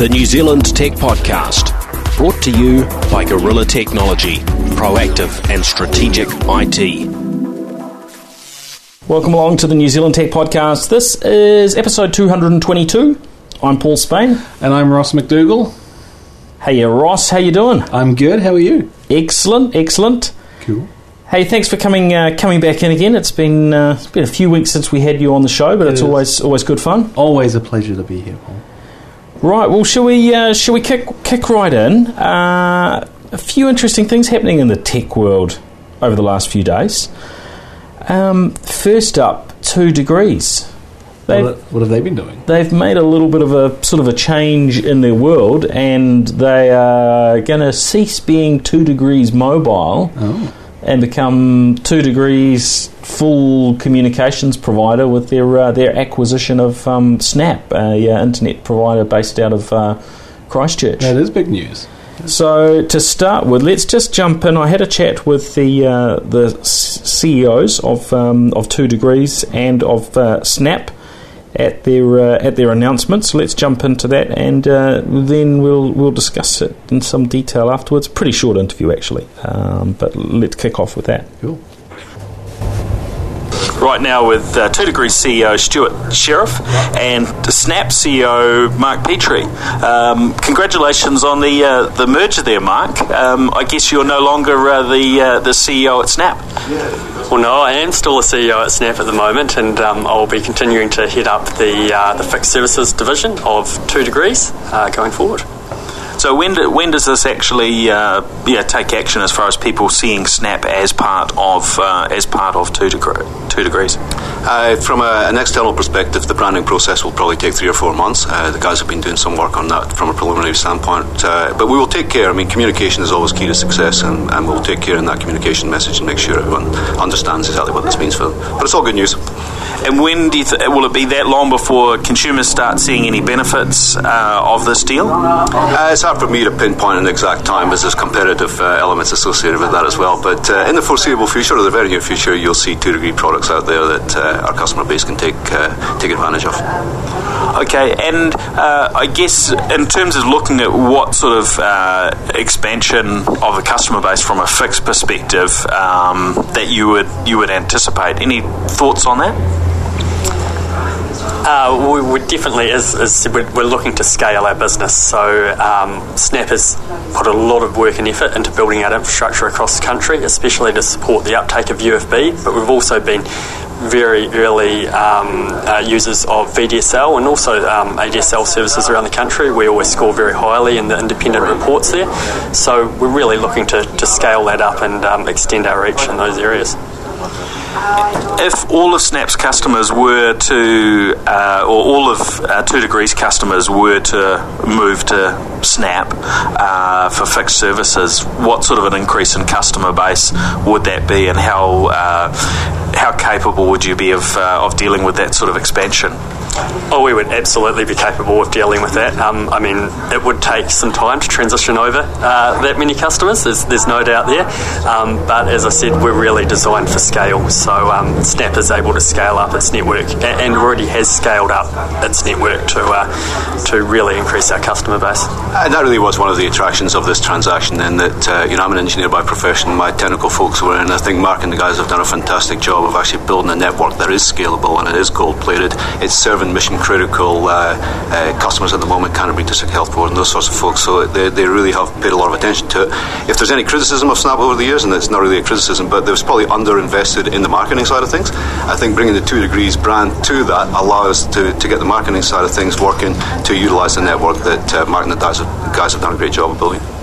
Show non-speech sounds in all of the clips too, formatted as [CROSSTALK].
the New Zealand Tech Podcast, brought to you by Gorilla Technology, proactive and strategic IT. Welcome along to the New Zealand Tech Podcast. This is episode 222. I'm Paul Spain. And I'm Ross McDougall. Hey, Ross, how you doing? I'm good. How are you? Excellent, excellent. Cool. Hey, thanks for coming uh, coming back in again. It's been uh, it's been a few weeks since we had you on the show, but It it's is. always always good fun. Always a pleasure to be here, Paul. Right. Well, shall we uh, shall we kick kick right in? Uh, a few interesting things happening in the tech world over the last few days. Um, first up, two degrees. They've, What, have they been doing? they've made a little bit of a sort of a change in their world, and they are going to cease being two degrees mobile Oh, and become two degrees full communications provider with their uh, their acquisition of um, Snap, a uh, internet provider based out of uh, Christchurch. that is big news. So to start with, let's just jump in. I had a chat with the uh, the CEOs of um, of Two Degrees and of uh, Snap at their uh, at their announcement. So let's jump into that, and uh, then we'll we'll discuss it in some detail afterwards. Pretty short interview actually, um, but let's kick off with that. Cool. Right now with uh, Two Degrees CEO Stewart Sherriff and Snap CEO Mark Petrie. Um, congratulations on the uh, the merger there, Mark. Um, I guess you're no longer uh, the uh, the CEO at Snap. Well, no, I am still a CEO at Snap at the moment, and um, I'll be continuing to head up the uh, the fixed services division of Two Degrees uh, going forward. So when do, when does this actually uh, yeah take action as far as people seeing Snap as part of uh, as part of Two, Degree, two Degrees? Uh, from a, an external perspective, the branding process will probably take three or four months. Uh, the guys have been doing some work on that from a preliminary standpoint. Uh, but we will take care. I mean, communication is always key to success, and, and we'll take care in that communication message and make sure everyone understands exactly what this means for them. But it's all good news. And when do you th- will it be that long before consumers start seeing any benefits uh, of this deal? Uh, it's hard for me to pinpoint an exact time as there's competitive uh, elements associated with that as well. But uh, in the foreseeable future, or the very near future, you'll see two degree products out there that uh, our customer base can take uh, take advantage of. Okay, and uh, I guess in terms of looking at what sort of expansion of the customer base from a fixed perspective um, that you would you would anticipate, any thoughts on that? Uh, we, we definitely, as, as we're, we're looking to scale our business. So um, Snap has put a lot of work and effort into building out infrastructure across the country, especially to support the uptake of UFB. But we've also been very early um, uh, users of VDSL and also um, ADSL services around the country. We always score very highly in the independent reports there. So we're really looking to, to scale that up and um, extend our reach in those areas. If all of Snap's customers were to, uh, or all of uh, Two Degrees customers were to move to Snap uh, for fixed services, what sort of an increase in customer base would that be, and how uh, how capable would you be of uh, of dealing with that sort of expansion? Oh, we would absolutely be capable of dealing with that. Um, I mean, it would take some time to transition over uh, that many customers. There's, there's no doubt there. Um, but as I said, we're really designed for scale. So um, Snap is able to scale up its network and already has scaled up its network to uh, to really increase our customer base. And that really was one of the attractions of this transaction. In that, uh, you know, I'm an engineer by profession. My technical folks were, and I think Mark and the guys have done a fantastic job of actually building a network that is scalable and it is gold plated. It's serving mission critical uh, uh, customers at the moment, Canterbury District Health Board, and those sorts of folks. So they, they really have paid a lot of attention to it. If there's any criticism of Snap over the years, and it's not really a criticism, but there was probably underinvested in the marketing side of things. I think bringing the Two Degrees brand to that allows us to, to get the marketing side of things working to utilise the network that uh, Mark and the guys have done a great job of building.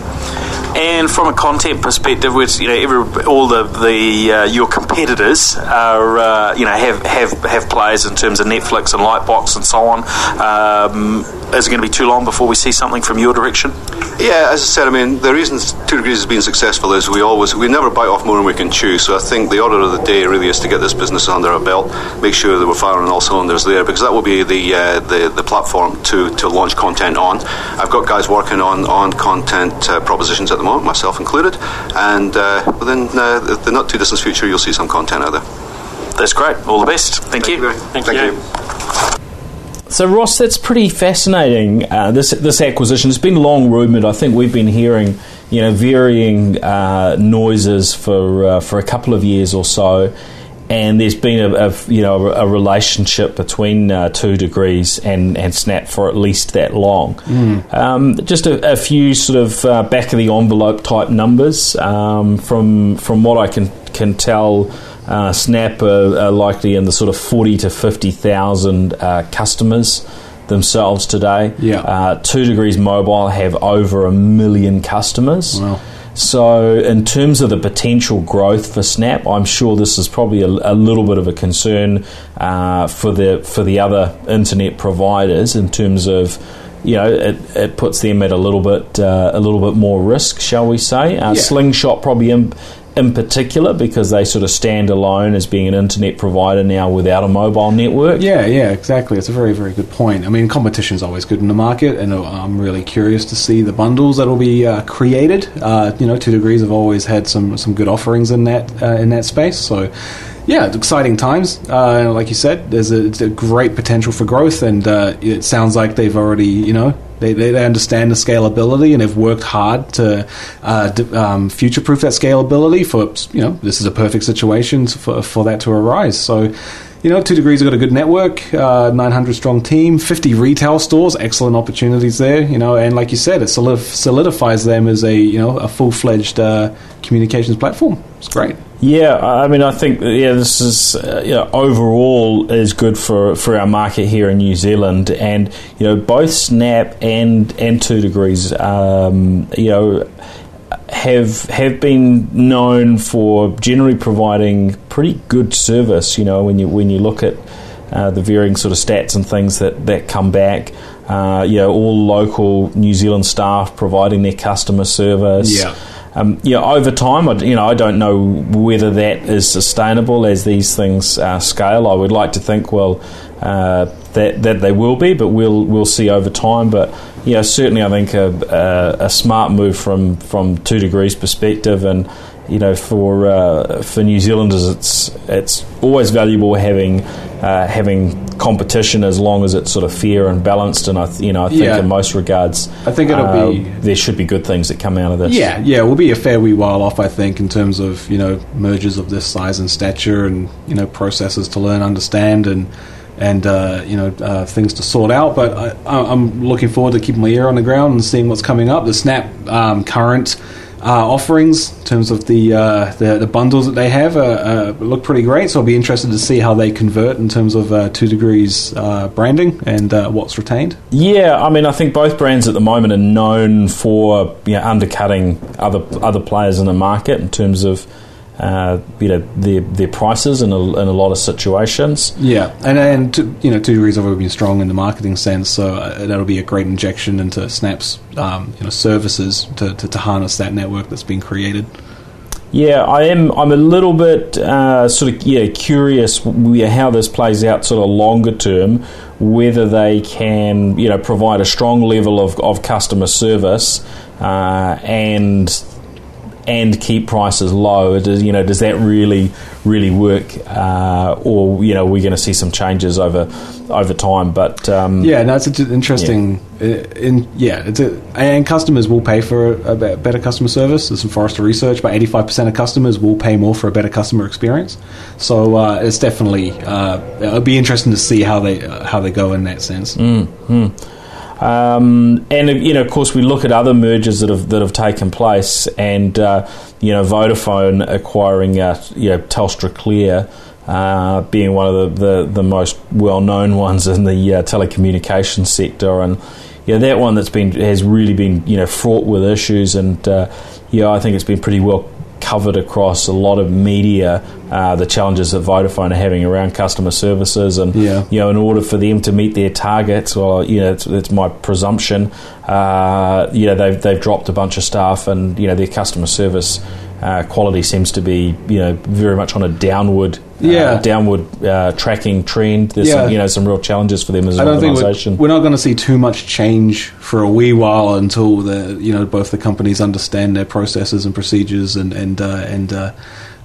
And from a content perspective, which you know, every, all the the uh, your competitors are uh, you know have have have players in terms of Netflix and Lightbox and so on. Um, is it going to be too long before we see something from your direction? Yeah, as I said, I mean, the reason Two Degrees has been successful is we always, we never bite off more than we can chew. So I think the order of the day really is to get this business under our belt, make sure that we're firing all cylinders there, because that will be the uh, the, the platform to, to launch content on. I've got guys working on, on content uh, propositions at the moment, myself included, and uh, within uh, the, the not too distant future, you'll see some content out there. That's great. All the best. Thank, you. Thank, you. So Ross, that's pretty fascinating. Uh, this this acquisition has been long rumoured. I think we've been hearing, you know, varying uh, noises for uh, for a couple of years or so, and there's been a, a you know a relationship between uh, Two Degrees and, and Snap for at least that long. Um, just a, a few sort of uh, back of the envelope type numbers um, from from what I can can tell. Uh, Snap are, are likely in the sort of forty to fifty thousand uh, customers themselves today. Yeah. Uh, Two Degrees Mobile have over a million customers. Wow. So, in terms of the potential growth for Snap, I'm sure this is probably a, a little bit of a concern uh, for the for the other internet providers in terms of. You know, it, it puts them at a little bit uh, a little bit more risk, shall we say? Uh, Yeah. Slingshot probably in, in particular because they sort of stand alone as being an internet provider now without a mobile network. Yeah, yeah, exactly. It's a very, very good point. I mean, competition is always good in the market, and uh, I'm really curious to see the bundles that will be uh, created. Uh, you know, Two Degrees have always had some some good offerings in that uh, in that space. So, yeah, exciting times. Uh, like you said, there's a, a great potential for growth, and uh, it sounds like they've already, you know. They, they, understand the scalability and have worked hard to uh, um, future proof that scalability for you know this is a perfect situation for, for that to arise. So you know, Two Degrees have got a good network, uh, 900 strong team, 50 retail stores, excellent opportunities there. You know, and like you said, it solidifies them as a you know a full fledged uh, communications platform. It's great. Yeah, I mean, I think yeah, this is uh, you know, overall is good for, for our market here in New Zealand, and you know both Snap and and Two Degrees, um, you know, have have been known for generally providing pretty good service. You know, when you when you look at uh, the varying sort of stats and things that that come back. Uh, you know, all local New Zealand staff providing their customer service. Yeah. Um, over time, I, you know, I don't know whether that is sustainable as these things uh, scale. I would like to think, well, uh, that that they will be, but we'll we'll see over time. But you know, certainly, I think a, a, a smart move from from two degrees perspective, and you know, for uh, for New Zealanders, it's it's always valuable having uh, having competition as long as it's sort of fair and balanced. And I, th- you know, I think Yeah. in most regards, I think it'll uh, be- there should be good things that come out of this. Yeah, yeah, we'll be a fair wee while off, I think, in terms of you know mergers of this size and stature, and you know processes to learn, understand, and and uh, you know uh, things to sort out. But I, I'm looking forward to keeping my ear on the ground and seeing what's coming up. The Snap um, current. Uh, offerings in terms of the, uh, the the bundles that they have uh, uh, look pretty great, so I'll be interested to see how they convert in terms of uh, two degrees uh, branding and what's retained. Yeah, I mean, I think both brands at the moment are known for you know, undercutting other other players in the market in terms of uh, you know their their prices in a, in a lot of situations. Yeah, and and two, you know, two degrees have always been strong in the marketing sense, so uh, that'll be a great injection into Snap's um, you know services to, to, to harness that network that's been created. Yeah, I am. I'm a little bit uh, sort of yeah curious how this plays out sort of longer term. Whether they can you know provide a strong level of, of customer service uh, and and keep prices low. Does, you know, does that really really work, uh, or you know, we're going to see some changes over over time? But um, Yeah, no, it's an interesting. uh, In yeah, it's a, and customers will pay for a, be- better customer service. There's some Forrester research, but 85 percent of customers will pay more for a better customer experience. So uh, it's definitely uh, it'll be interesting to see how they uh, how they go in that sense. Um, and you know, of course, we look at other mergers that have that have taken place, and uh, you know, Vodafone acquiring uh, you know Telstra Clear. Uh, being one of the, the, the most well known [LAUGHS] ones in the uh, telecommunications sector, and yeah, that one that's been has really been you know fraught with issues, and uh, yeah, I think it's been pretty well covered across a lot of media uh, the challenges that Vodafone are having around customer services, and Yeah. you know, in order for them to meet their targets, or you know, it's, it's my presumption, uh, you know, they've they've dropped a bunch of staff, and you know, their customer service uh, quality seems to be you know very much on a downward. Yeah. Uh, downward uh, tracking trend. There's Yeah. some, you know some real challenges for them as I an organisation. we're, we're not going to see too much change for a wee while until the you know both the companies understand their processes and procedures and and uh, and uh,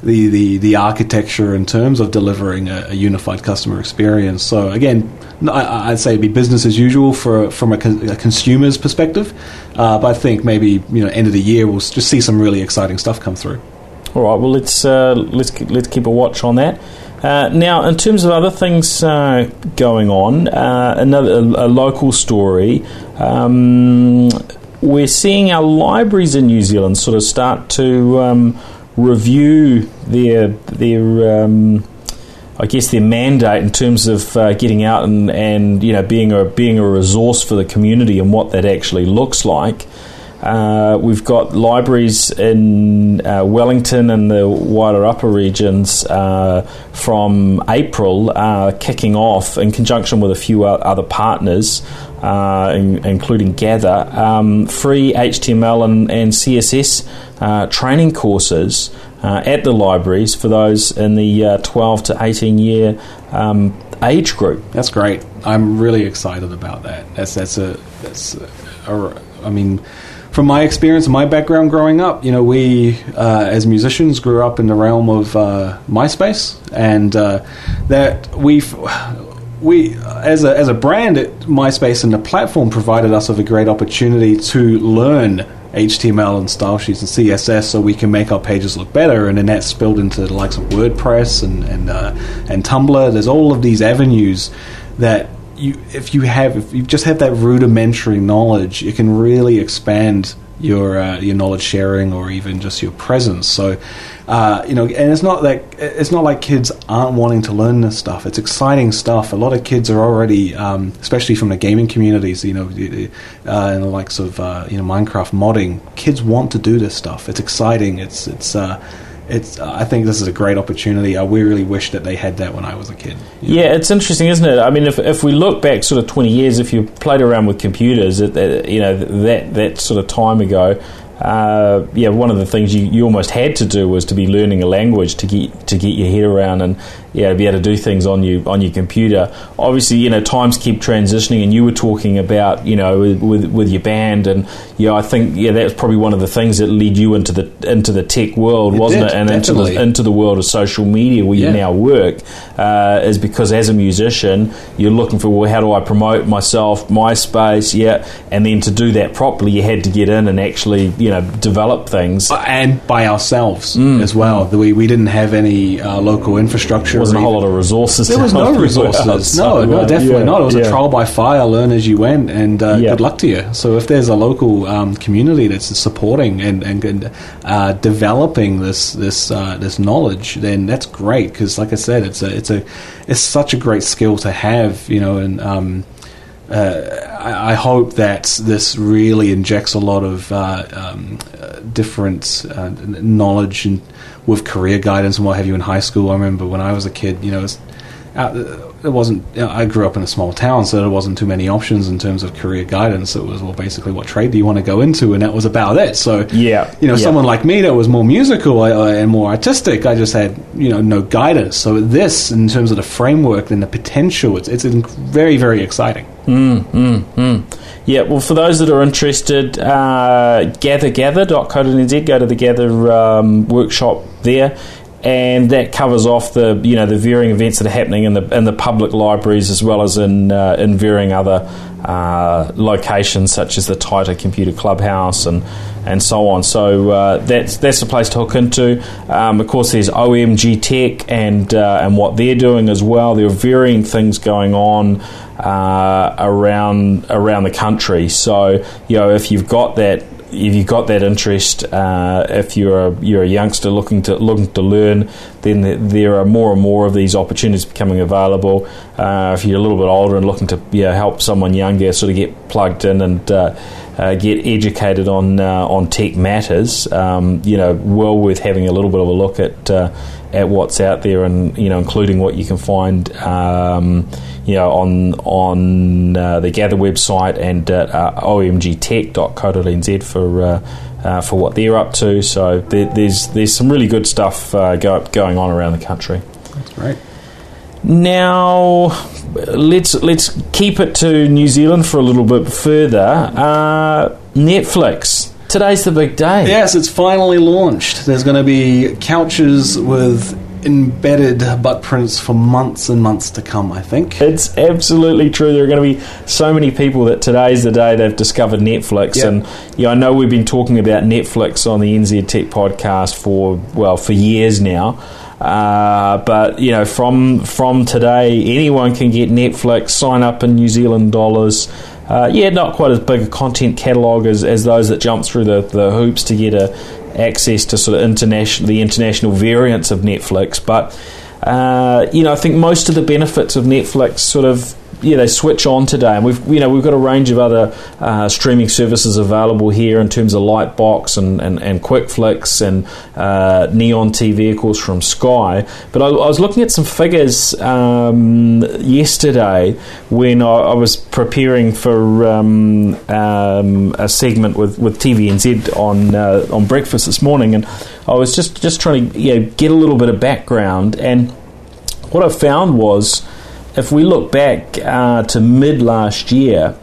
the, the, the architecture in terms of delivering a, a unified customer experience. So again, I, would say it'd be business as usual for from a, a consumer's perspective, uh, but I think maybe you know end of the year we'll just see some really exciting stuff come through. All right, well let's uh, let's let's keep a watch on that. Uh, now, in terms of other things uh, going on, uh, another a, a, local story. Um, we're seeing our libraries in New Zealand sort of start to um, review their their um, I guess their mandate in terms of uh, getting out and, and you know being a being a resource for the community and what that actually looks like. Uh, we've got libraries in uh, Wellington and the wider upper regions uh, from April uh, kicking off in conjunction with a few other partners, uh, in, including Gather, um, free HTML and, and CSS uh, training courses at the libraries for those in the 12 to 18 year um, age group. That's great. I'm really excited about that. That's that's a that's a, a I mean from my experience, my background growing up, you know, we uh, as musicians grew up in the realm of uh, MySpace, and uh, that we we as a as a brand, it, MySpace and the platform provided us with a great opportunity to learn HTML and style sheets and CSS so we can make our pages look better. And then that spilled into the likes of WordPress and and, uh, and Tumblr. There's all of these avenues that you if you have if you just have that rudimentary knowledge, it can really expand your uh, your knowledge sharing or even just your presence. So, uh, you know, and it's not that it's not like kids aren't wanting to learn this stuff. It's exciting stuff. A lot of kids are already, um, especially from the gaming communities, you know, uh, and the likes of uh, you know Minecraft modding. Kids want to do this stuff. It's exciting. It's it's uh, it's I think this is a great opportunity. I really wish that they had that when I was a kid. Yeah, know? it's interesting, isn't it? I mean, if, if we look back sort of twenty years, if you played around with computers, it, it, you know that that sort of time ago, uh, yeah, one of the things you, you almost had to do was to be learning a language to get to get your head around and yeah, to be able to do things on you on your computer. Obviously, you know, times keep transitioning, and you were talking about you know with, with, with your band, and yeah, I think yeah, that's probably one of the things that led you into the into the tech world, it wasn't did, it? And definitely. into the into the world of social media where yeah. you now work, uh, is because as a musician, you're looking for well, how do I promote myself, MySpace, yeah, and then to do that properly, you had to get in and actually you know develop things, and by ourselves mm. as well. Mm. We we didn't have any uh, local infrastructure wasn't a whole lot of resources. There was no resources. no, no, definitely yeah, not. It was yeah. a trial by fire. Learn as you went, and uh, Yeah. good luck to you. So if there's a local um, community that's supporting and and, and uh, developing this this uh, this knowledge, then that's great. Because like I said, it's a it's a it's such a great skill to have. You know, and um, uh, I, I hope that this really injects a lot of uh, um, uh, different uh, knowledge and with career guidance and what have you in high school. I remember when I was a kid, you know, it was, uh, it wasn't. You know, I grew up in a small town, so there wasn't too many options in terms of career guidance. It was well, basically, what trade do you want to go into, and that was about it. So, Yeah, you know, yeah. someone like me that was more musical and more artistic, I just had you know no guidance. So this, in terms of the framework and the potential, it's it's very very exciting. Yeah, well, for those that are interested, uh, gathergather.co.nz, go to the Gather um, workshop there, and that covers off the you know the varying events that are happening in the in the public libraries as well as in uh, in varying other uh, locations such as the Taita Computer Clubhouse and and so on. So uh, that's that's the place to hook into. Um, of course, there's OMG Tech and uh, and what they're doing as well. There are varying things going on uh, around around the country. So you know, if you've got that. If you've got that interest, uh, if you're a, you're a youngster looking to looking to learn, then th- there are more and more of these opportunities becoming available. Uh, if you're a little bit older and looking to you know, help someone younger sort of get plugged in and uh, get educated on uh, on tech matters, um, you know, well worth having a little bit of a look at uh, at what's out there, and you know, including what you can find, um, you know, on on uh, the Gather website and at uh, omgtech.co.nz for. Uh, uh, for what they're up to, so there, there's there's some really good stuff go, going on around the country. That's great. Now, let's let's keep it to New Zealand for a little bit further. Uh, Netflix today's the big day. Yes, it's finally launched. There's going to be couches with embedded butt prints for months and months to come, I think. It's absolutely true. There are going to be so many people that today's the day they've discovered Netflix. Yep. And yeah, I know we've been talking about Netflix on the NZ Tech podcast for, well, for years now. Uh, but you know, from from today, anyone can get Netflix. Sign up in New Zealand dollars. Uh, yeah, not quite as big a content catalogue as, as those that jump through the, the hoops to get a, access to sort of international the international variants of Netflix. But uh, you know, I think most of the benefits of Netflix sort of yeah, they switch on today, and we've you know we've got a range of other uh, streaming services available here in terms of Lightbox and and, and QuickFlix and uh, Neon TV, course, from Sky. But I, I was looking at some figures um, yesterday when I, I, was preparing for um, um, a segment with with TVNZ on uh, on breakfast this morning, and I was just just trying to you know, get a little bit of background. And what I found was if we look back uh, to mid last year,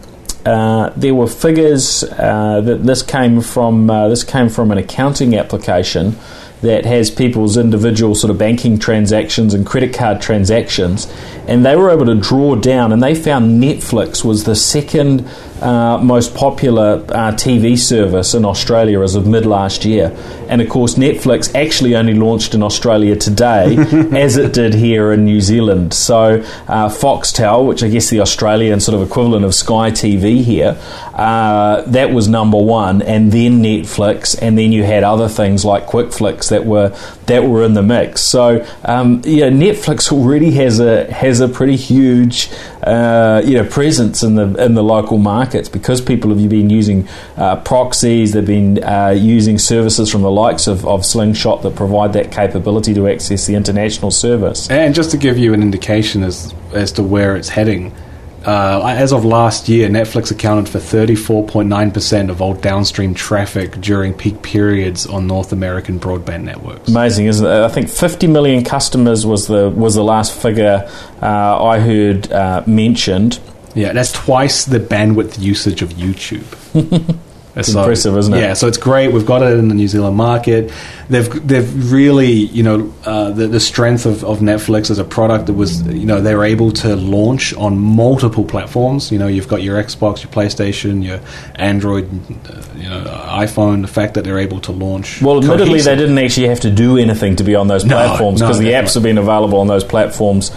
uh, there were figures uh, that this came from. Uh, this came from an accounting application that has people's individual sort of banking transactions and credit card transactions, and they were able to draw down, and they found Netflix was the second uh, most popular uh, TV service in Australia as of mid last year. And of course, Netflix actually only launched in Australia today, [LAUGHS] as it did here in New Zealand. So, uh, Foxtel, which I guess the Australian sort of equivalent of Sky TV here, uh, that was number one, and then Netflix, and then you had other things like QuickFlix that were that were in the mix. So, um, yeah, Netflix already has a has a pretty huge uh, you know presence in the in the local markets because people have been using uh, proxies. They've been uh, using services from the likes of, of Slingshot that provide that capability to access the international service. And just to give you an indication as as to where it's heading. Uh, as of last year, Netflix accounted for 34.9% of all downstream traffic during peak periods on North American broadband networks. Amazing, isn't it? I think 50 million customers was the was the last figure uh, I heard uh, mentioned. Yeah, that's twice the bandwidth usage of YouTube. [LAUGHS] It's so, impressive, isn't it? Yeah, so it's great. We've got it in the New Zealand market. They've they've really, you know, uh, the, the strength of, of Netflix as a product that was, you know, they were able to launch on multiple platforms. You know, you've got your Xbox, your PlayStation, your Android, uh, you know, iPhone. The fact that they're able to launch. Well, admittedly, they didn't actually have to do anything to be on those platforms because no, no, the apps have been available on those platforms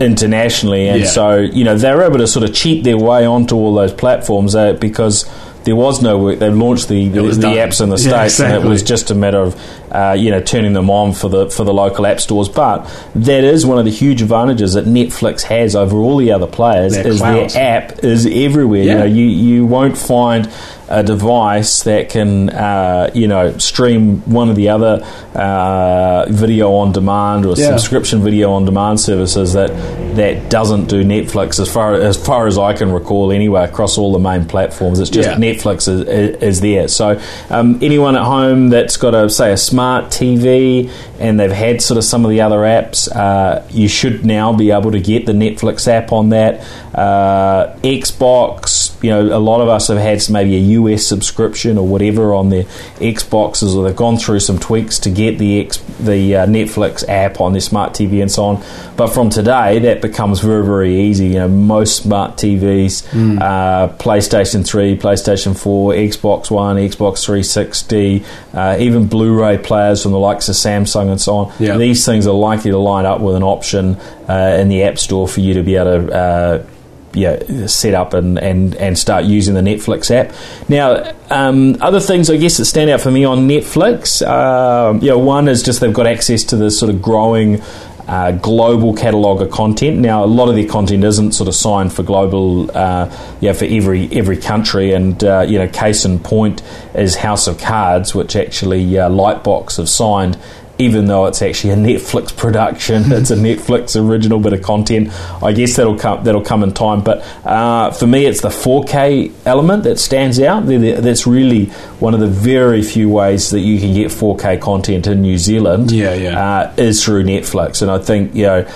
internationally, and yeah. so you know they're able to sort of cheat their way onto all those platforms uh, because there was no work. They launched the, the, the apps in the states, yeah, exactly. and it was just a matter of uh, you know turning them on for the for the local app stores. But that is one of the huge advantages that Netflix has over all the other players. Their is clouds. their app is everywhere. Yeah. You know, you you won't find a device that can, uh, you know, stream one of the other uh, video on demand or yeah. subscription video on demand services that that doesn't do Netflix as far as far as I can recall anyway across all the main platforms. It's just yeah. Netflix is, is, there. So um, anyone at home that's got a say a smart TV and they've had sort of some of the other apps, uh, you should now be able to get the Netflix app on that. Uh, Xbox, you know, a lot of us have had maybe a US subscription or whatever on their Xboxes, or they've gone through some tweaks to get the X, the uh, Netflix app on their smart TV and so on. But from today, that becomes very very easy. You know, most smart TVs, mm. Uh, PlayStation Three, PlayStation Four, Xbox One, Xbox 360, uh, even Blu-ray players from the likes of Samsung and so on. These things are likely to line up with an option uh, in the App Store for you to be able to uh, yeah, set up and, and, and start using the Netflix app. Now, um, other things I guess that stand out for me on Netflix, uh, you know, one is just they've got access to this sort of growing uh, global catalogue of content. Now, a lot of their content isn't sort of signed for global, uh, yeah, for every every country. And uh, you know, case in point is House of Cards, which actually uh, Lightbox have signed even though it's actually a Netflix production, [LAUGHS] it's a Netflix original bit of content. I guess that'll come that'll come in time. But uh, for me, it's the 4K element that stands out. That's really one of the very few ways that you can get 4K content in New Zealand. Yeah, yeah. Uh, is through Netflix, and I think you know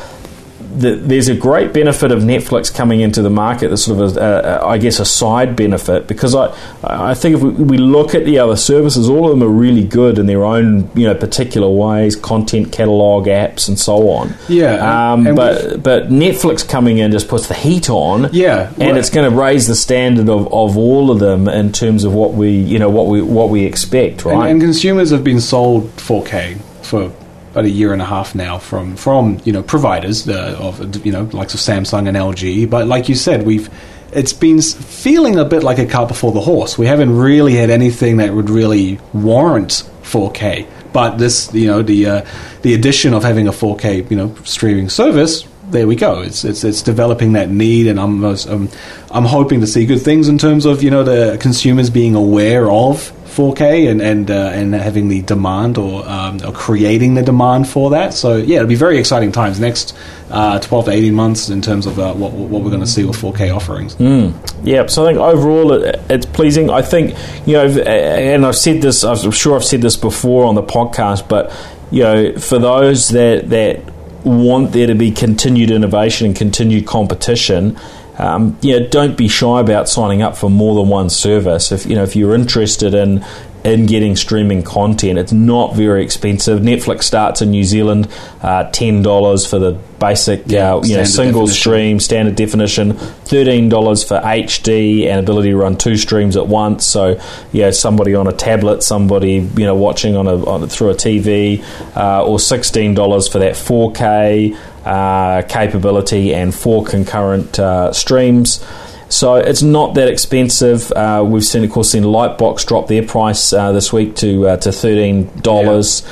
the, there's a great benefit of Netflix coming into the market. That's sort of, a, a, I guess, a side benefit because I, I think if we, we, look at the other services, all of them are really good in their own, you know, particular ways, content catalog, apps, and so on. Yeah, um, but but Netflix coming in just puts the heat on. Yeah, and it's going to raise the standard of, of all of them in terms of what we, you know, what we what we expect, right? And, and consumers have been sold 4K for about a year and a half now from from you know providers uh, of you know likes of Samsung and LG. But like you said, we've it's been feeling a bit like a cart before the horse. We haven't really had anything that would really warrant 4K. But this, you know, the uh, the addition of having a 4K, you know, streaming service, there we go. It's it's it's developing that need, and I'm um, I'm hoping to see good things in terms of you know the consumers being aware of 4K and and uh, and having the demand or um, or creating the demand for that. So yeah, it'll be very exciting times next uh, 12 to 18 months in terms of uh, what what we're going to see with 4K offerings. Mm. Yeah, so I think overall it, it's pleasing. I think you know, and I've said this. I'm sure I've said this before on the podcast, but you know, for those that that want there to be continued innovation and continued competition um, you know, don't be shy about signing up for more than one service. If you know if you're interested in in getting streaming content. It's not very expensive. Netflix starts in New Zealand uh, ten dollars for the basic, yeah, uh, you know, single definition. stream, standard definition. Thirteen dollars for HD and ability to run two streams at once. So, yeah, somebody on a tablet, somebody you know watching on a on, through a TV, uh, or sixteen dollars for that 4K uh, capability and four concurrent uh, streams. So it's not that expensive. Uh, we've seen, of course, seen Lightbox drop their price uh, this week to uh, to thirteen dollars.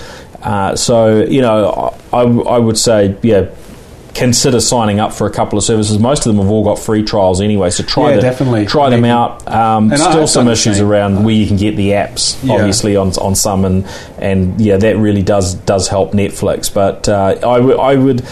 Yeah. Uh, so you know, I, I would say, yeah, consider signing up for a couple of services. Most of them have all got free trials anyway, so try yeah, the, definitely try them out. Um, still some issues around where you can get the apps, yeah. obviously on on some, and and yeah, that really does does help Netflix. But uh, I, w- I would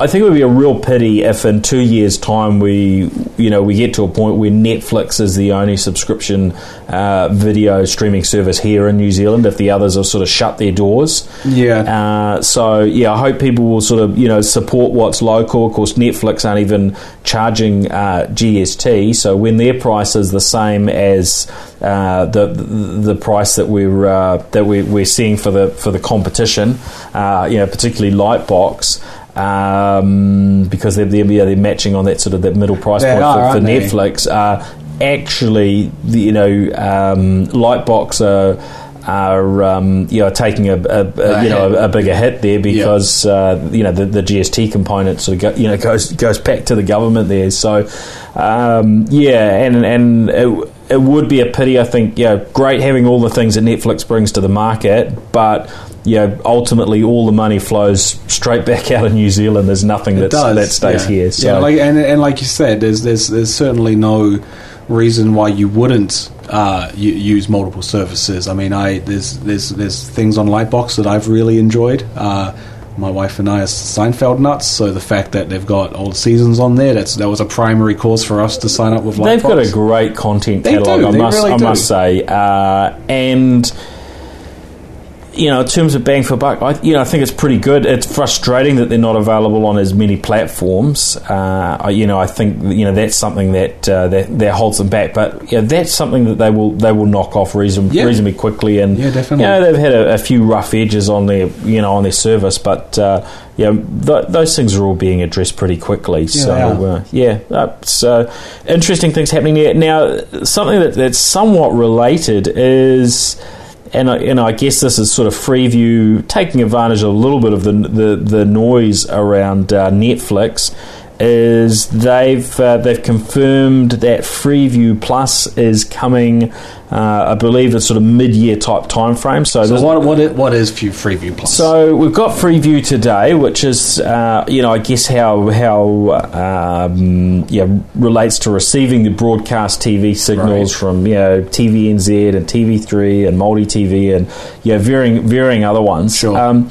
I think it would be a real pity if in two years' time we, you know, we get to a point where Netflix is the only subscription uh, video streaming service here in New Zealand. If the others have sort of shut their doors, yeah. Uh, so yeah, I hope people will sort of you know support what's local. Of course, Netflix aren't even charging uh, GST, so when their price is the same as uh, the, the price that we're uh, that we're, we're seeing for the for the competition, uh, you know, particularly Lightbox um, because they're, they're, yeah, they're matching on that sort of that middle price point are, for, for Netflix. Uh, actually, the, you know, um, Lightbox are are um, you know taking a, a, a you know a, a, bigger hit there because uh, you know the, the, GST component sort of go, you know goes goes back to the government there. So um, yeah, and and it, it, would be a pity. I think yeah, great having all the things that Netflix brings to the market, but yeah, ultimately all the money flows straight [LAUGHS] back out of New Zealand. There's nothing that that stays yeah. here. So. Yeah, like, and, and like you said, there's there's there's certainly no reason why you wouldn't uh, use multiple services. I mean, I there's there's there's things on Lightbox that I've really enjoyed. Uh, my wife and I are Seinfeld nuts, so the fact that they've got old seasons on there, that's that was a primary cause for us to sign up with Lightbox. They've got a great content catalog, I must really I must say, uh, and you know, in terms of bang for buck, I, you know, I think it's pretty good. It's frustrating that they're not available on as many platforms. Uh, you know, I think you know that's something that uh, that, that holds them back. But yeah, that's something that they will they will knock off reason, yeah. reasonably quickly. And yeah, definitely. You know, they've had a, a, few rough edges on their you know on their service, but uh, yeah, th- those things are all being addressed pretty quickly. Yeah, so uh, yeah, so interesting things happening there. Now, something that, that's somewhat related is and I, and I guess this is sort of Freeview taking advantage of a little bit of the the, the noise around uh, Netflix. Is they've uh, they've confirmed that Freeview Plus is coming uh, I believe it's sort of mid-year type time frame. So, so what, what, is, what is Freeview Plus? So we've got Freeview today, which is uh, you know I guess how how um, yeah relates to receiving the broadcast TV signals right. from you know TVNZ and TV3 and Maori TV and yeah varying varying other ones. Sure. Um,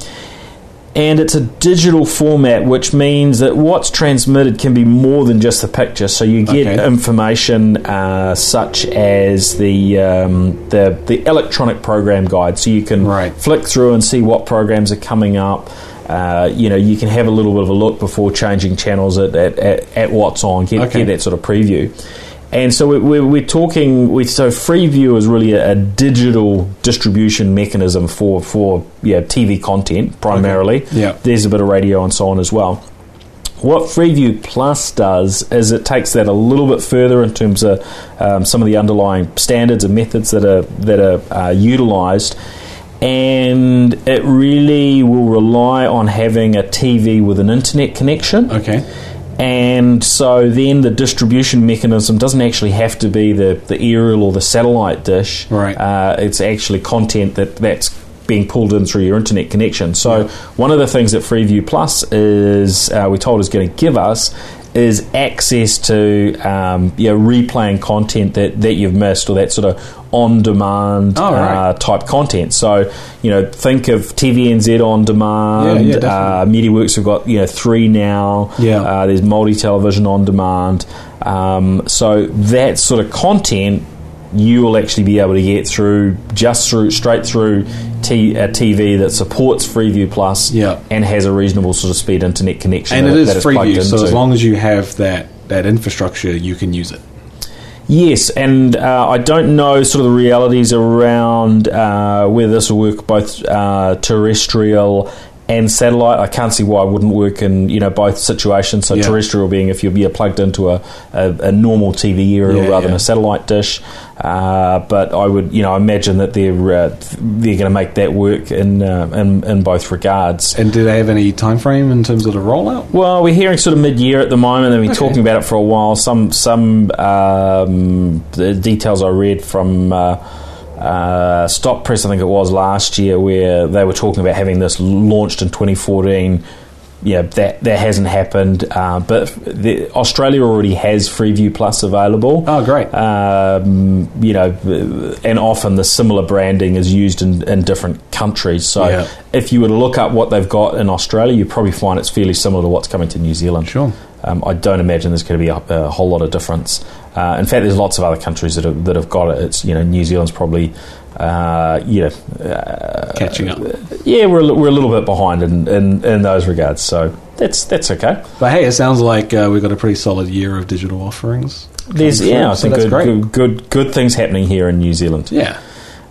and it's a digital format, which means that what's transmitted can be more than just the picture. So you get okay. information uh, such as the, um, the the electronic program guide, so you can right. flick through and see what programs are coming up. uh, you know, you can have a little bit of a look before changing channels at, at, at, at what's on, get, Okay. get that sort of preview. And so we- we're, we're talking. We, so Freeview is really a, a digital distribution mechanism for for yeah TV content primarily. Yeah. there's a bit of radio and so on as well. What Freeview Plus does is it takes that a little bit further in terms of um, some of the underlying standards and methods that are that are uh, utilised, and it really will rely on having a TV with an internet connection. Okay. And so then the distribution mechanism doesn't actually have to be the, the aerial or the satellite dish. Right. Uh, it's actually content that, that's being pulled in through your internet connection. So one of the things that Freeview Plus is uh, we're told is going to give us is access to um, you know, replaying content that, that you've missed or that sort of on demand Oh, right. uh, type content. So you know think of TVNZ on demand. Yeah, yeah, uh, MediaWorks have got you know three now. Yeah. Uh, there's Maori Television on demand. Um, so that sort of content you will actually be able to get through just through straight through t- a TV that supports Freeview Plus Yeah. and has a reasonable sort of speed internet connection. And that, it is that Freeview, so as long as you have that, that infrastructure, you can use it. Yes, and uh, I don't know sort of the realities around uh, whether this will work both uh, terrestrial and satellite. I can't see why it wouldn't work in you know both situations. So Yeah. terrestrial being if you're, you're plugged into a, a, a normal TV aerial Yeah, rather than a satellite dish. Uh, but I would you know imagine that they're uh, they're going to make that work in, uh, in in both regards. And do they have any time frame in terms of the rollout? Well, we're hearing sort of mid-year at the moment, we've been Okay. talking about it for a while. Some some um, the details I read from uh, uh, Stop Press, I think it was last year, where they were talking about having this launched in 2014. Yeah, that that hasn't happened, uh, but the, Australia already has Freeview Plus available. Oh, great. Um, you know, and often the similar branding is used in, in different countries. So Yeah. if you were to look up what they've got in Australia, you probably find it's fairly similar to what's coming to New Zealand. Sure. Um, I don't imagine there's going to be a, a whole lot of difference. Uh, in fact, there's lots of other countries that have, that have got it. It's you know New Zealand's probably uh, you know uh, Catching up. yeah we're a, we're a little bit behind in, in, in those regards. So that's that's okay. But hey, it sounds like uh, we've got a pretty solid year of digital offerings. There's yeah I think that's good, good good good things happening here in New Zealand. Yeah.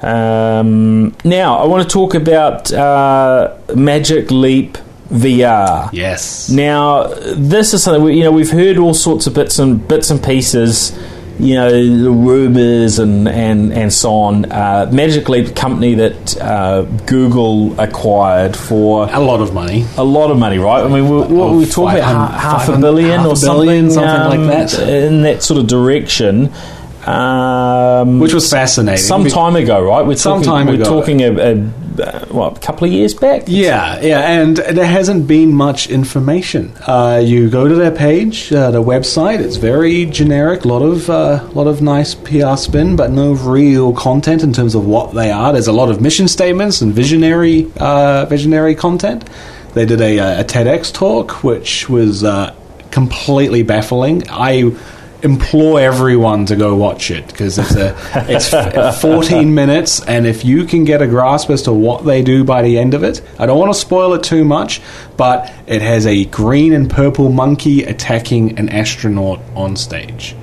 Um, now I want to talk about uh, Magic Leap VR. Yes. Now, this is something we, you know we've heard all sorts of bits and bits and pieces, you know, the rumours and, and and so on. Uh, Magic Leap, company that uh, Google acquired for A lot of money. a lot of money, right? I mean, we, what were we talking about? 500 Ha- Half a billion half or a billion, something, something like um, that. in that sort of direction. Um, Which was fascinating. some time ago, right? We're Some talking, time we're ago. talking a, a, what, a couple of years back. Yeah, yeah, and there hasn't been much information. Uh, you go to their page, uh, website. It's very generic. A lot of uh, lot of nice PR spin, but no real content in terms of what they are. There's a lot of mission statements and visionary uh, visionary content. They did a, a TEDx talk, which was uh, completely baffling. I implore everyone to go watch it because it's a [LAUGHS] it's 14 minutes and if you can get a grasp as to what they do by the end of it i don't want to spoil it too much but it has a green and purple monkey attacking an astronaut on stage.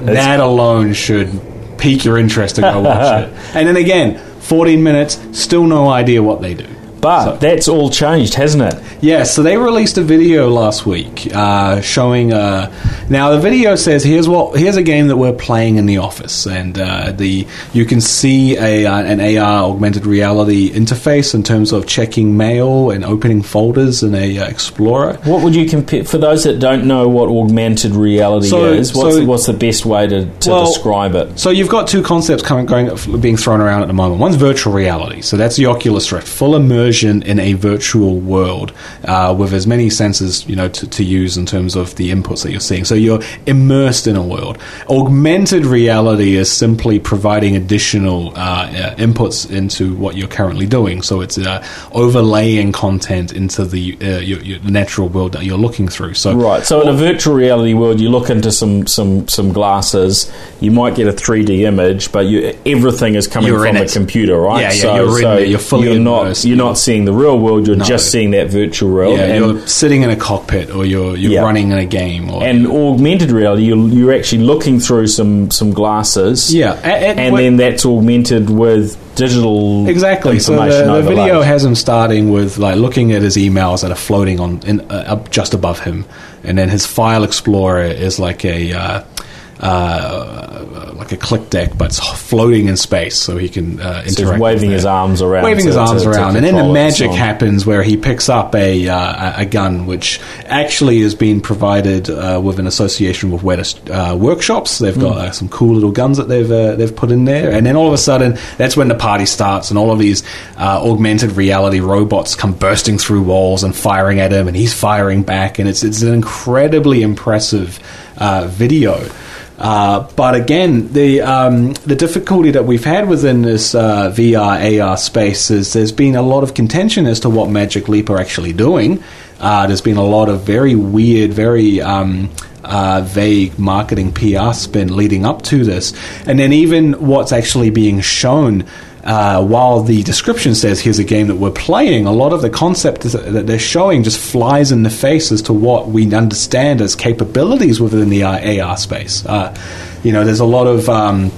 That alone should pique your interest to go watch [LAUGHS] it. And then again 14 minutes still no idea what they do But So- that's all changed, hasn't it? Yeah, so they released a video last week uh, showing. Uh, now the video says here's what here's a game that we're playing in the office, and uh, the you can see a uh, an AR augmented reality interface in terms of checking mail and opening folders in a uh, Explorer. What would you compare for those that don't know what augmented reality So- is? What's, so- the, what's the best way to, to Well, describe it? So you've got two concepts coming, going, being thrown around at the moment. One's virtual reality, so that's the Oculus Rift, full immersion in a virtual world uh, with as many senses, you know, to, to use in terms of the inputs that you're seeing. So you're immersed in a world. Augmented reality is simply providing additional uh, uh, inputs into what you're currently doing. So it's uh, overlaying content into the uh, your, your natural world that you're looking through. So Right. So in a virtual reality world, you look into some some some glasses. You might get a three D image, but you everything is coming from the computer, right? Yeah, yeah, So, you're so you're fully you're not immersed, you're not not seeing the real world. You're No. just seeing that virtual world. Yeah, and, you're sitting in a cockpit, or you're you're Yeah. running in a game, or and augmented reality, you're, you're actually looking through some some glasses. Yeah, and and, when- then that's augmented with digital Exactly. So information the, the video has him starting with like looking at his emails that are floating on in, uh, up just above him, and then his file explorer is like a uh, uh, like a click deck, but it's floating in space, so he can uh, interact. So waving his arms around, waving to- his arms to- to around, and then the control it and so magic happens where he picks up a uh, a gun, which actually has been provided uh, with an association with Weta's uh, workshops. They've got uh, some cool little guns that they've uh, they've put in there, and then all of a sudden, that's when the party starts, and all of these uh, augmented reality robots come bursting through walls and firing at him, and he's firing back, and it's it's an incredibly impressive uh, video. Uh, but again, the um, the difficulty that we've had within this uh, VR AR space is there's been a lot of contention as to what Magic Leap are actually doing. Uh, there's been a lot of very weird, very um, uh, vague marketing PR spin leading up to this, and then even what's actually being shown. Uh, while the description says here's a game that we're playing, a lot of the concept that they're showing just flies in the face as to what we understand as capabilities within the AR space. Uh, you know, there's a lot of um,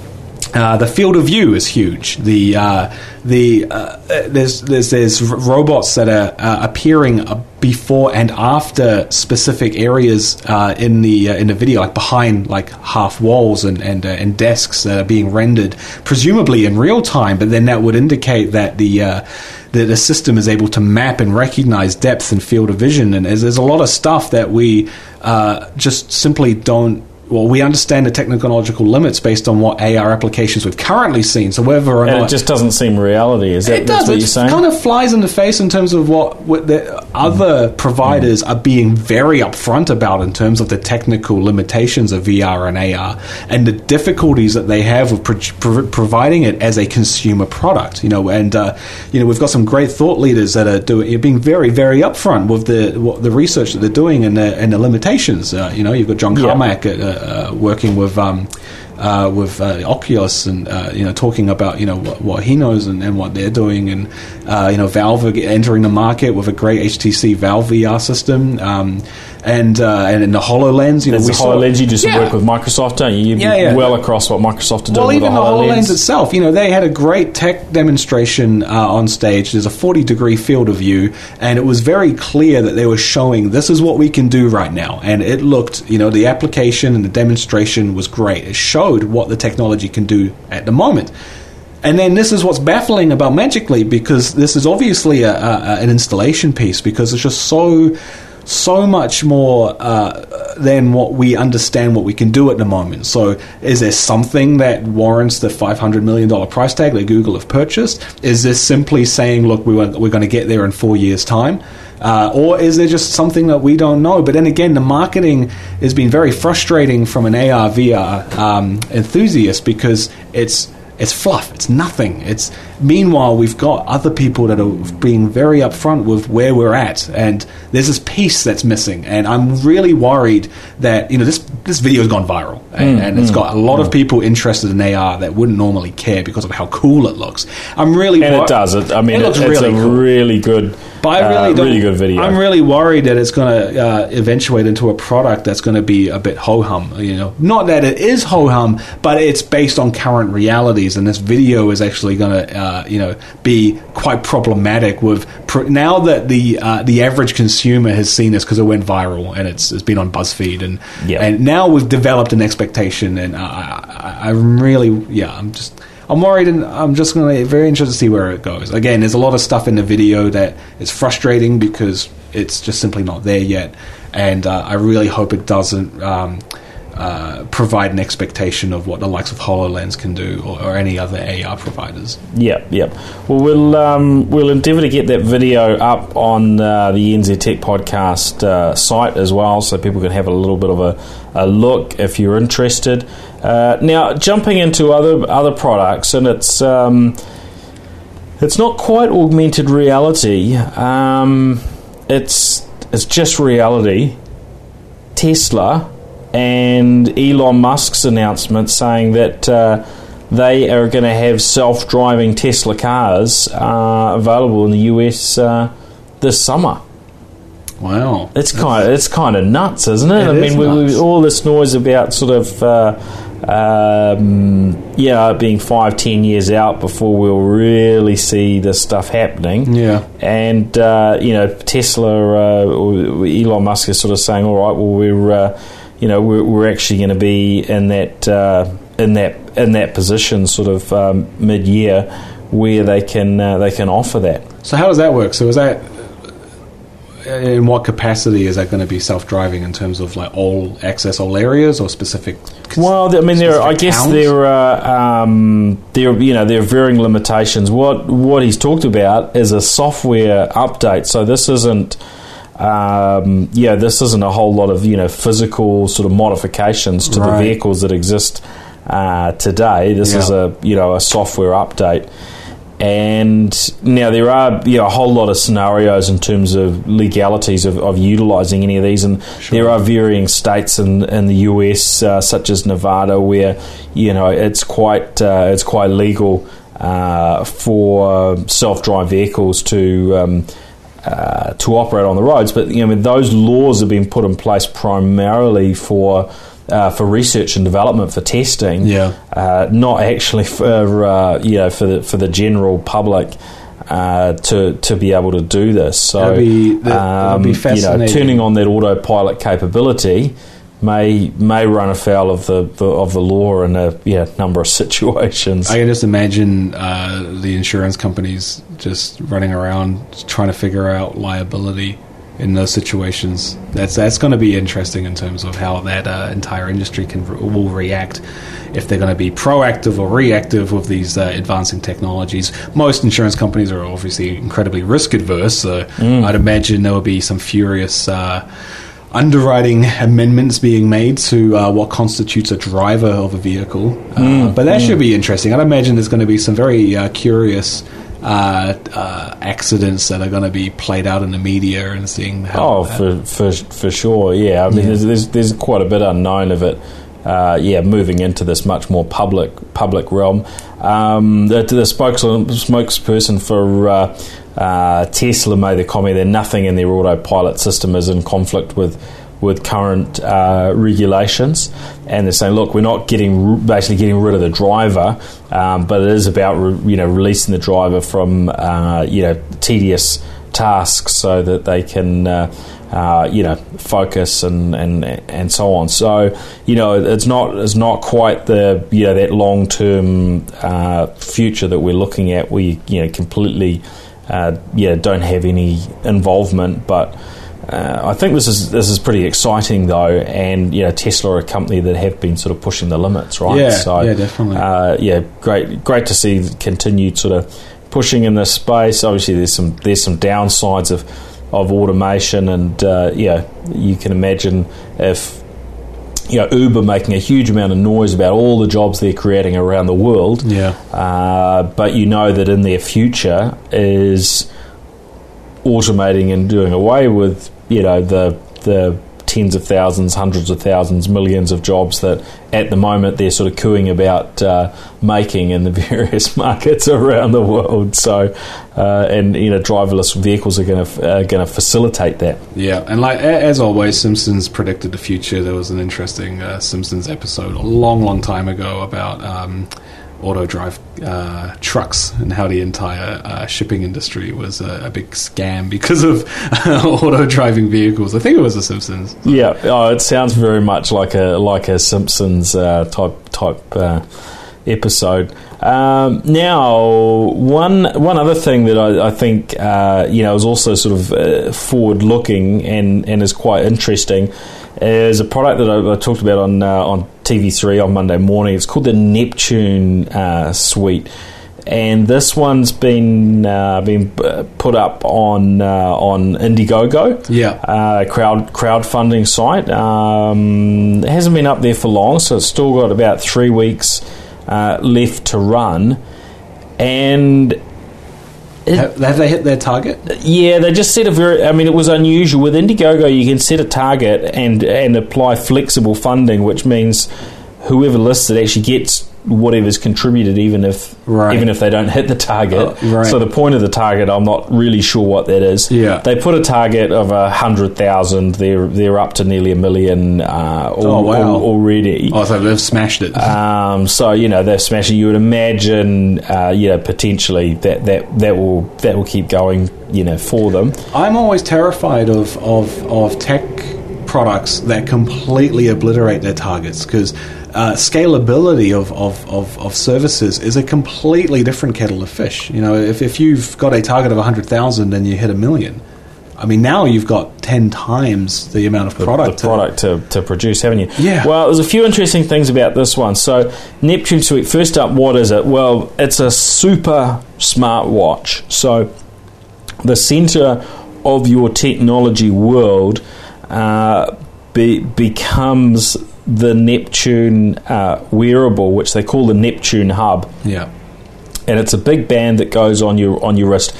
uh, the field of view is huge. The uh, the uh, uh, there's there's there's robots that are uh, appearing before and after specific areas in the in the video, like behind like half walls and and, and desks that are being rendered, presumably in real time. But then that would indicate that the uh, the, the system is able to map and recognize depth and field of vision. And there's, there's a lot of stuff that we just simply don't. Well, we understand the technological limits based on what AR applications we've currently seen. So whether or and not it just doesn't seem reality. Is that it that's does. what It kind of flies in the face in terms of what, what the other providers are being very upfront about in terms of the technical limitations of VR and AR and the difficulties that they have with pro- pro- providing it as a consumer product. You know, and uh, you know we've got some great thought leaders that are doing, being very, very upfront with the what, the research that they're doing and the and the limitations. Uh, you know, you've got John Yeah. Carmack uh, uh, working with. Um, uh, with uh, Oculus and uh, you know talking about you know what, what he knows and, and what they're doing and uh, you know Valve entering the market with a great HTC Valve VR system um, and uh, and in the Hololens you know There's we the saw- HoloLens. You just Yeah. work with Microsoft, don't you? You'd Yeah, be yeah. well across what Microsoft are doing well, with even the the HoloLens. HoloLens itself, you know, they had a great tech demonstration uh, on stage. There's a 40 degree field of view, and it was very clear that they were showing this is what we can do right now. And it looked, you know, the application and the demonstration was great. It showed what the technology can do at the moment. And then this is what's baffling about Magic Leap because this is obviously a, a- an installation piece because it's just so so much more uh, than what we understand what we can do at the moment. So, is there something that warrants the five hundred million dollar price tag that Google have purchased? Is this simply saying, look, we were, we're going to get there in four years' time? Uh, or is there just something that we don't know? But then again, the marketing has been very frustrating from an AR VR um, enthusiast because it's it's fluff. It's nothing. It's meanwhile we've got other people that are being very upfront with where we're at, and there's this piece that's missing. And I'm really worried that you know this this video's gone viral, and, and it's got a lot of people interested in AR that wouldn't normally care because of how cool it looks. I'm really and wor- it does. It, I mean, It looks it's really a cool. really good, But I really uh, don't, really good video. I'm really worried that it's going to uh, eventuate into a product that's going to be a bit ho hum. You know, not that it is ho hum, but it's based on current realities, and this video is actually going to, uh, you know, be quite problematic. With pr- now that the uh, the average consumer has seen this because it went viral and it's, it's been on BuzzFeed, and and now we've developed an expectation, and I, I, I'm really, yeah, I'm just. I'm worried, and I'm just going to very interested to see where it goes. Again, there's a lot of stuff in the video that is frustrating because it's just simply not there yet, and uh, I really hope it doesn't um, uh, provide an expectation of what the likes of Hololens can do or, or any other AR providers. Yep, yep. Well, we'll um, we'll endeavour to get that video up on uh, the NZ Tech podcast uh, site as well, so people can have a little bit of a, a look if you're interested. Uh, now, jumping into other other products, and it's um, it's not quite augmented reality. Um, it's it's just reality. Tesla and Elon Musk's announcement saying that uh, they are going to have self-driving Tesla cars uh, available in the US uh, this summer. Wow, It's kind of it's kind of nuts, isn't it? It I mean, we, all this noise about sort of uh, um, yeah, being five, ten years out before we'll really see this stuff happening. Yeah. and uh, you know, Tesla uh, Elon Musk is sort of saying, all right, well, we're uh, you know we're, we're actually going to be in that uh, in that in that position, sort of um, mid year, where they can uh, they can offer that. So how does that work? So is that in what capacity is that going to be self-driving in terms of like all access all areas or specific? Well, I mean, there. I guess towns? there are um, there. You know, there are varying limitations. What what he's talked about is a software update. So this isn't. Um, yeah, this isn't a whole lot of you know physical sort of modifications to the vehicles that exist uh, today. This is a you know a software update. And now there are you know, a whole lot of scenarios in terms of legalities of, of utilising any of these, and there are varying states in, in the US, uh, such as Nevada, where you know it's quite uh, it's quite legal uh, for self-drive vehicles to um, uh, to operate on the roads. But you know those laws have been put in place primarily for. Uh, for research and development, for testing, Yeah. uh, not actually for uh, you know for the for the general public uh, to to be able to do this. So That'd be- that- that'd be you know, turning on that autopilot capability may may run afoul of the, the of the law in a yeah number of [LAUGHS] situations. I can just imagine uh, the insurance companies just running around trying to figure out liability in those situations. That's that's going to be interesting in terms of how that uh, entire industry can will react if they're going to be proactive or reactive with these uh, advancing technologies. Most insurance companies are obviously incredibly risk adverse, so I'd imagine there will be some furious. Uh, underwriting amendments being made to uh, what constitutes a driver of a vehicle. Uh, but that should be interesting. I'd imagine there's going to be some very uh, curious uh, uh, accidents that are going to be played out in the media and seeing how. Oh, for, for for sure, yeah. I mean, Yeah. There's, there's there's quite a bit unknown of it. Uh, yeah, moving into this much more public public realm. Um, the, the spokesperson for uh, Tesla made the comment that nothing in their autopilot system is in conflict with with current uh, regulations, and they're saying, look, we're not getting basically getting rid of the driver, um, but it is about re- you know releasing the driver from uh, you know tedious tasks so that they can uh, uh, you know focus and, and and so on. So you know it's not it's not quite the you know that long term uh, future that we're looking at. We you know completely uh, yeah don't have any involvement, but. Uh, I think this is this is pretty exciting though, and you know Tesla are a company that have been sort of pushing the limits, right? Yeah, so, yeah, definitely. Uh, yeah, great, great to see the continued sort of pushing in this space. Obviously, there's some there's some downsides of of automation, and uh, yeah, you can imagine if you know Uber making a huge amount of noise about all the jobs they're creating around the world. Yeah. Uh, but you know that in their future is automating and doing away with you know the the tens of thousands, hundreds of thousands, millions of jobs that at the moment they're sort of cooing about uh, making in the [LAUGHS] various markets around the world. So, uh, and you know, driverless vehicles are going to uh, going to facilitate that. Yeah, and like as always, Simpsons predicted the future. There was an interesting uh, Simpsons episode a long, long time ago about um, auto drive uh, trucks and how the entire uh, shipping industry was a, a big scam because of [LAUGHS] auto driving vehicles. I think it was the Simpsons. Yeah, oh, it sounds very much like a like a Simpsons uh, type type uh, episode. Um, now, one one other thing that I, I think uh, you know is also sort of uh, forward looking and and is quite interesting is a product that I, I talked about on uh, on TV3 on Monday morning. It's called the Neptune uh, Suite and this one's been uh, been uh, put up on uh, on Indiegogo, Yeah. uh, crowd crowdfunding site. Um, it hasn't been up there for long, so it's still got about three weeks uh, left to run. And Have, have they hit their target? yeah, they just set a very. I mean, it was unusual with Indiegogo. You can set a target and and apply flexible funding, which means whoever lists it actually gets whatever's contributed, even if Right. even if they don't hit the target. Oh, right. So the point of the target, I'm not really sure what that is. Yeah. they put a target of a hundred thousand. They're they're up to nearly a million uh, Oh, wow. al- already. Oh, so they've smashed it. Um, so you know they're smashing. You would imagine, uh, you know, potentially that, that that will that will keep going, you know, for them. I'm always terrified of, of, of tech products that completely obliterate their targets because uh, scalability of, of, of, of services is a completely different kettle of fish. You know, if, if you've got a target of 100,000 and you hit a million, I mean, now you've got 10 times the amount of product. the product to, to produce, haven't you? Yeah. Well, there's a few interesting things about this one. So, Neptune Suite, first up, what is it? Well, it's a super smart watch. So, the center of your technology world uh, be, becomes the Neptune uh, wearable, which they call the Neptune Hub Yeah. and it's a big band that goes on your on your wrist.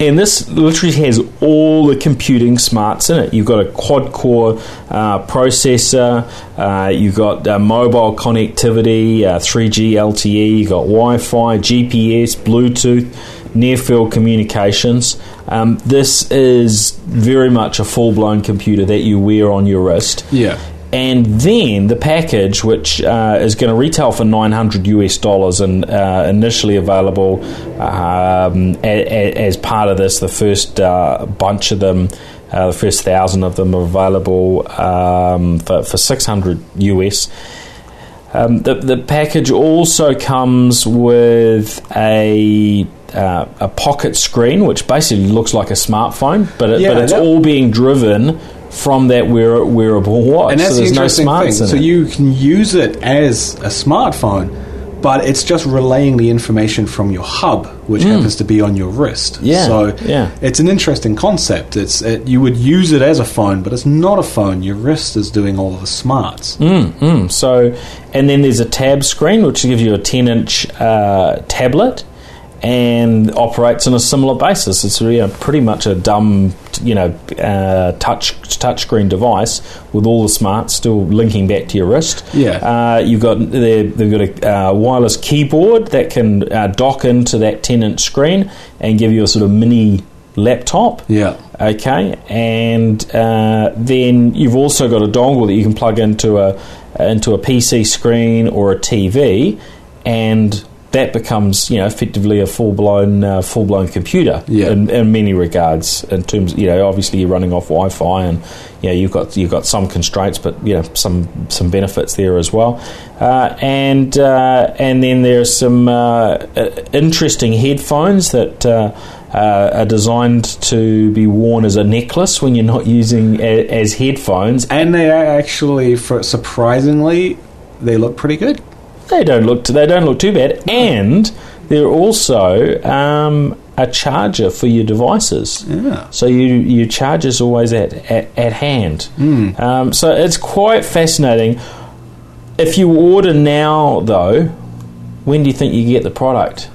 And this literally has all the computing smarts in it. You've got a quad core uh, processor, uh, you've got uh, mobile connectivity, uh, 3G LTE, you've got Wi Fi, GPS, Bluetooth, near field communications. Um, this is very much a full blown computer that you wear on your wrist. Yeah. And then the package, which uh, is going to retail for 900 US dollars and uh, initially available um, a, a, as part of this, the first uh, bunch of them, uh, the first thousand of them are available um, for, for 600 US. Um, the, the package also comes with a uh, a pocket screen, which basically looks like a smartphone, but it, Yeah, but it's that- all being driven from that wear, wearable watch. And that's so the there's no interesting smarts thing. in So it. you can use it as a smartphone, but it's just relaying the information from your hub, which happens to be on your wrist. Yeah, So yeah. it's an interesting concept. It's it, you would use it as a phone, but it's not a phone. Your wrist is doing all of the smarts. Mm, so, and then there's a tab screen which gives you a 10 inch uh, tablet and operates on a similar basis. It's you know, pretty much a dumb, you know, uh, touch touchscreen device with all the smarts still linking back to your wrist. Yeah. Uh, you've got they- they've got a uh, wireless keyboard that can uh, dock into that 10 inch screen and give you a sort of mini laptop. Yeah. Okay, and uh, then you've also got a dongle that you can plug into a into a PC screen or a TV, and that becomes you know effectively a full blown uh, full blown computer Yeah. in, in many regards. In terms, you know, obviously you're running off Wi-Fi, and you know you've got you've got some constraints, but you know some some benefits there as well. Uh, and uh, and then there's some uh, uh, interesting headphones that. Uh, uh, are designed to be worn as a necklace when you're not using a, as headphones. And they are actually, for surprisingly, they look pretty good. They don't look they don't look too bad, and they're also um, a charger for your devices. Yeah. So you your charger's always at at, at hand. Um, so it's quite fascinating. If you order now, though, when do you think you get the product?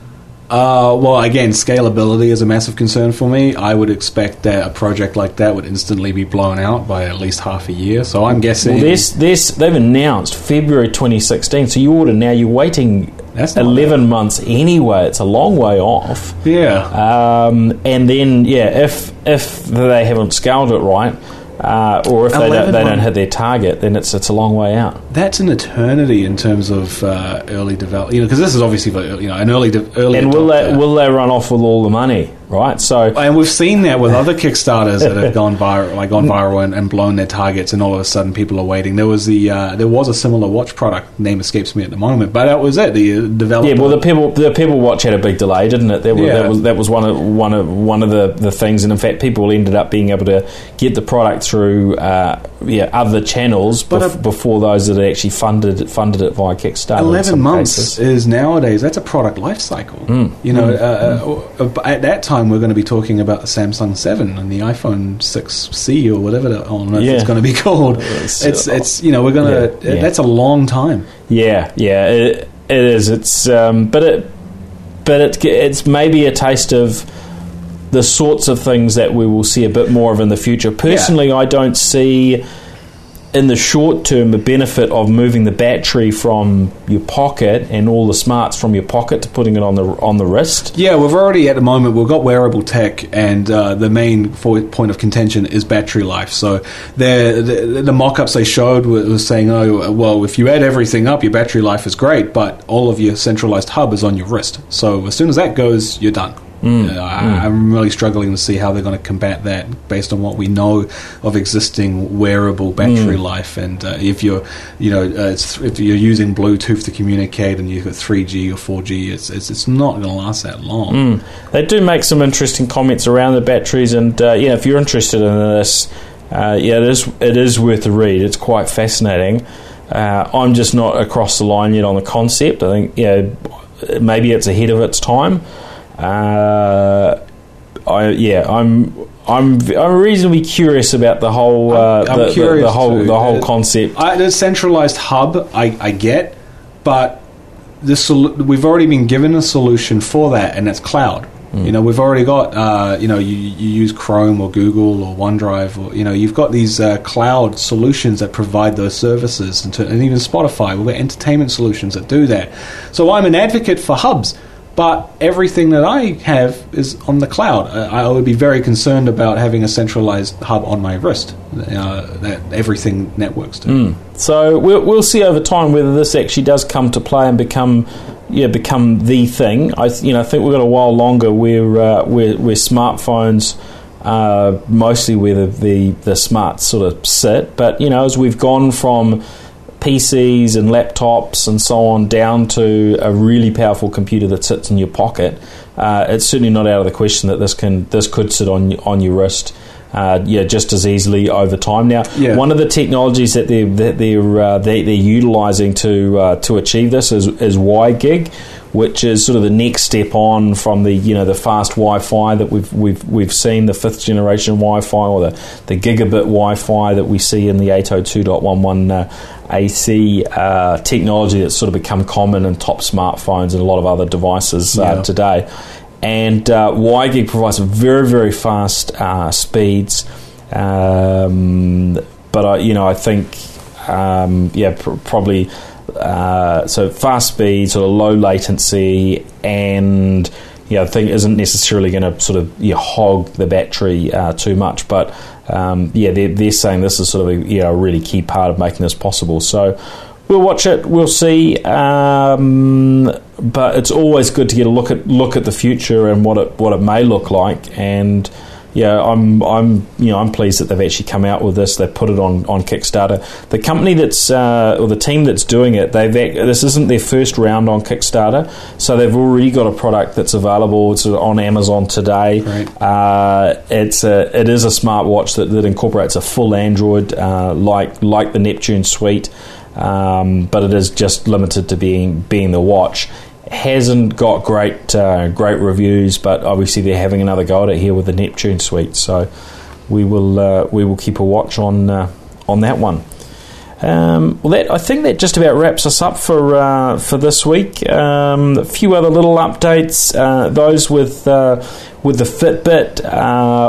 Uh, well, again, scalability is a massive concern for me. I would expect that a project like that would instantly be blown out by at least half a year. So I'm guessing. Well, this this they've announced February 2016. So you order now, you're waiting That's not 11 months anyway. It's a long way off. yeah. Um, and then yeah, if if they haven't scaled it right, uh, or if they don't, 11 they don't hit their target, then it's it's a long way out. That's an eternity in terms of uh, early development. You know, because this is obviously you know an early de- early. And will they will they run off with all the money? Right. So And we've seen that with other Kickstarters that have gone viral, like gone viral and, and blown their targets, and all of a sudden people are waiting. There was the uh, there was a similar watch product. Name escapes me at the moment, but that was it. The uh, developer. Yeah, well, the Pebble the Pebble watch had a big delay, didn't it? That was, Yeah. that was that was one of one of one of the, the things, and in fact, people ended up being able to get the product through uh, yeah other channels bef- a- before those that actually funded funded it via Kickstarter. Eleven months cases. is nowadays that's a product life cycle. You know, uh, uh, at that time we're going to be talking about the Samsung Seven and the iPhone 6C or whatever the, on earth Yeah. it's going to be [LAUGHS] called. It's, It's uh, it's you know we're going to Yeah, yeah. that's a long time. Yeah, yeah, it, it is. It's um, but it but it it's maybe a taste of the sorts of things that we will see a bit more of in the future. Personally, I don't see in the short term, the benefit of moving the battery from your pocket and all the smarts from your pocket to putting it on the on the wrist. Yeah, we've already at the moment we've got wearable tech, and uh, the main point of contention is battery life. So the, the, mock-ups they showed was saying, oh well, if you add everything up, your battery life is great, but all of your centralized hub is on your wrist. So as soon as that goes, you're done. Mm, uh, I, am really struggling to see how they're going to combat that based on what we know of existing wearable battery mm. life. And uh, if you're, you know, uh, if you're using Bluetooth to communicate and you've got 3G or 4G, it's it's, it's not going to last that long. Mm. They do make some interesting comments around the batteries, and uh, yeah, if you're interested in this, uh, yeah, it is it is worth a read. It's quite fascinating. Uh, I'm just not across the line yet on the concept. I think yeah, maybe it's ahead of its time. Uh, I yeah, I'm I'm I'm reasonably curious about the whole uh, I'm, I'm the, the, the, whole too. the whole concept. I, the centralized hub, I, I get, but the sol- we've already been given a solution for that, and that's cloud. Mm. You know, we've already got, uh, you know, you, you, use Chrome or Google or OneDrive, or you know, you've got these uh, cloud solutions that provide those services, and, to, and even Spotify, we've got entertainment solutions that do that. So I'm an advocate for hubs but everything that I have is on the cloud. I would be very concerned about having a centralized hub on my wrist uh, that everything networks to. Mm. So we'll, we'll see over time whether this actually does come to play and become yeah become the thing. I you know I think we've got a while longer where uh, where, where smartphones. Uh, mostly where the, the, the smarts sort of sit, but you know, as we've gone from PCs and laptops and so on down to a really powerful computer that sits in your pocket, uh, it's certainly not out of the question that this can this could sit on on your wrist. Uh, yeah, just as easily over time. Now, yeah. one of the technologies that they're that they're uh, they, are utilizing to uh, to achieve this is is WiGig, which is sort of the next step on from the you know the fast Wi-Fi that we've we've we've seen the fifth generation Wi-Fi or the, the gigabit Wi-Fi that we see in the 802.11 uh, AC uh, technology that's sort of become common in top smartphones and a lot of other devices uh, yeah. today. And uh, WiGig provides very very fast uh, speeds, um, but I you know I think um, yeah pr- probably uh, so fast speed, sort of low latency, and yeah, I think isn't necessarily going to sort of yeah, hog the battery uh, too much. But um, yeah, they're, they're saying this is sort of a, yeah, a really key part of making this possible. So we'll watch it, we'll see. Um, but it's always good to get a look at look at the future and what it what it may look like and yeah, I'm I'm you know I'm pleased that they've actually come out with this. They've put it on, on Kickstarter. The company that's uh, or the team that's doing it, they've this isn't their first round on Kickstarter, so they've already got a product that's available. It's on Amazon today. Right. Uh, it's a it is a smartwatch that, that incorporates a full Android uh, like like the Neptune suite. Um, but it is just limited to being being the watch hasn't got great uh, great reviews, but obviously they're having another go at it here with the Neptune suite. So we will uh, we will keep a watch on uh, on that one. Um, well, that I think that just about wraps us up for uh, for this week. Um, a few other little updates. Uh, those with uh, with the Fitbit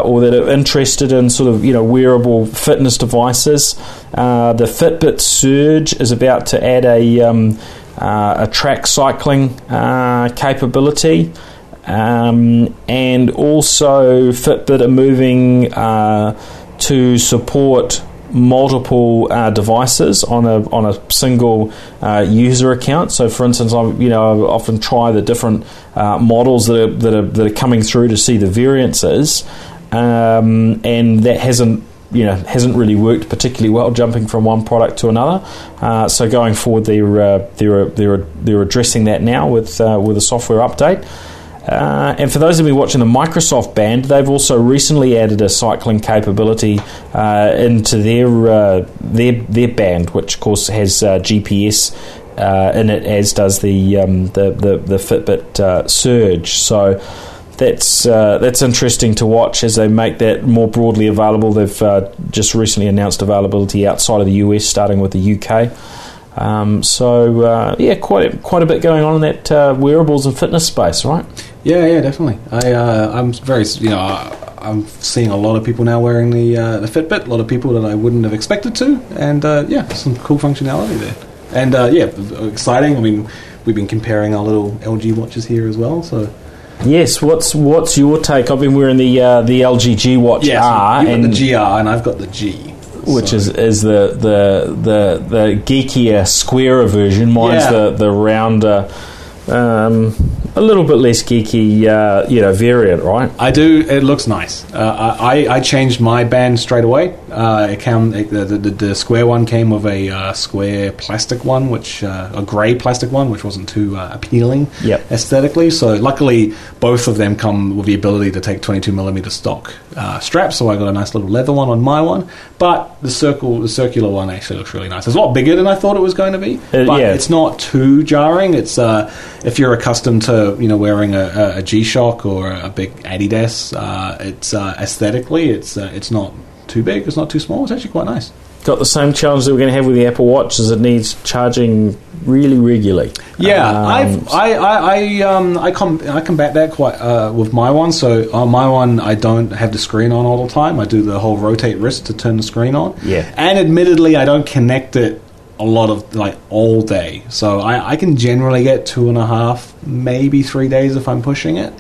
or that are interested in sort of you know wearable fitness devices. the Fitbit Surge is about to add a um, uh, a track cycling uh, capability. Um, and also, Fitbit are moving uh, to support multiple uh, devices on a on a single uh, user account. So, for instance, I you know I often try the different uh, models that are, that are that are coming through to see the variances, um, and that hasn't you know hasn't really worked particularly well jumping from one product to another. Uh, so going forward, they're uh, they're they're they're addressing that now with uh, with a software update. Uh, and for those of you watching the Microsoft band, they've also recently added a cycling capability uh, into their uh, their their band, which of course has GPS in it, as does the um, the, the, the Fitbit Surge. So that's uh, that's interesting to watch as they make that more broadly available. They've uh, just recently announced availability outside of the US, starting with the UK. Um, so uh, yeah, quite a, quite a bit going on in that uh, wearables and fitness space, right? Yeah, yeah, definitely. I uh, I'm very you know I'm seeing a lot of people now wearing the uh, the Fitbit. A lot of people that I wouldn't have expected to, and uh, yeah, some cool functionality there. And uh, yeah, exciting. I mean, we've been comparing our little LG watches here as well. So Yes, what's what's your take? I've been wearing the uh, the LG G Watch yeah, R, so and the GR, and I've got the G, which So- is is the the the the geekier, squarer version. Mine's Yeah. the the rounder, um, a little bit less geeky, uh, you know, variant, right? I do. It looks nice. Uh, I, I changed my band straight away. Uh, it came, it, the, the, the square one came with a uh, square plastic one, which uh, a grey plastic one, which wasn't too uh, appealing Yep. aesthetically. So luckily, both of them come with the ability to take 22 millimeter stock uh, straps. So I got a nice little leather one on my one. But the circle, the circular one actually looks really nice. It's a lot bigger than I thought it was going to be. Uh, but yeah. it's not too jarring. It's uh, if you're accustomed to you know wearing a, a, a G-Shock or a big Adidas, uh, it's uh, aesthetically it's uh, it's not too big. It's not too small. It's actually quite nice. Got the same challenge that we're going to have with the Apple Watch, is it needs charging really regularly. Yeah, Um, I've, I I I um I com- I combat that quite uh, with my one. So on my one, I don't have the screen on all the time. I do the whole rotate wrist to turn the screen on. Yeah. and admittedly, I don't connect it a lot of like all day. So I, I can generally get two and a half, maybe three days if I'm pushing it.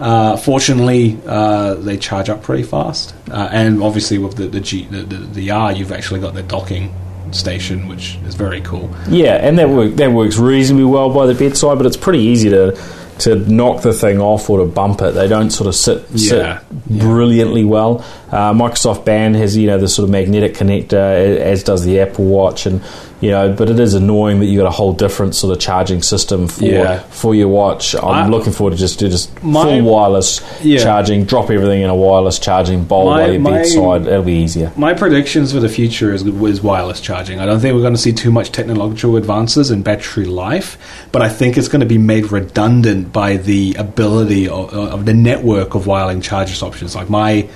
Uh, fortunately, uh, they charge up pretty fast, uh, and obviously with the the, G, the the the R, you've actually got the docking station, which is very cool. Yeah, and that work, that works reasonably well by the bedside, but it's pretty easy to to knock the thing off or to bump it. They don't sort of sit sit Yeah, yeah. brilliantly well. Uh, Microsoft Band has you know the sort of magnetic connector, as does the Apple Watch, and you know, but it is annoying that you got a whole different sort of charging system for Yeah. for your watch. I'm I- looking forward to just do just My- full wireless Yeah. charging, drop everything in a wireless charging bowl My- by your my- bedside. It'll be easier. My predictions for the future is, is wireless charging. I don't think we're going to see too much technological advances in battery life, but I think it's going to be made redundant by the ability of, of the network of wireless chargers options. Like my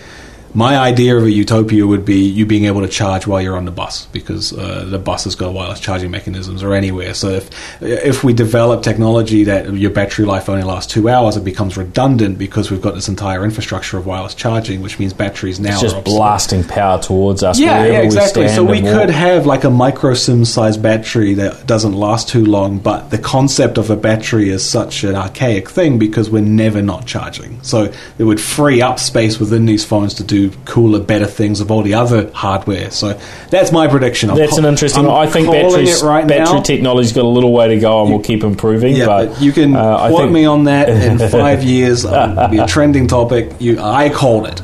my idea of a utopia would be you being able to charge while you're on the bus because uh, the bus has got wireless charging mechanisms or anywhere. So if if we develop technology that your battery life only lasts two hours, it becomes redundant because we've got this entire infrastructure of wireless charging, which means batteries now It's are just blasting power towards us. Yeah, yeah, exactly. We so we could walk. have like a micro sim sized battery that doesn't last too long, but the concept of a battery is such an archaic thing because we're never not charging. So it would free up space within these phones to do cooler, better things of all the other hardware. So that's my prediction. I'm That's an interesting. I think batteries, right battery now. technology's got a little way to go, and we'll keep improving. Yeah, but, but, you can uh, quote think me on that in [LAUGHS] five years. It'll be a trending topic. You, I called it.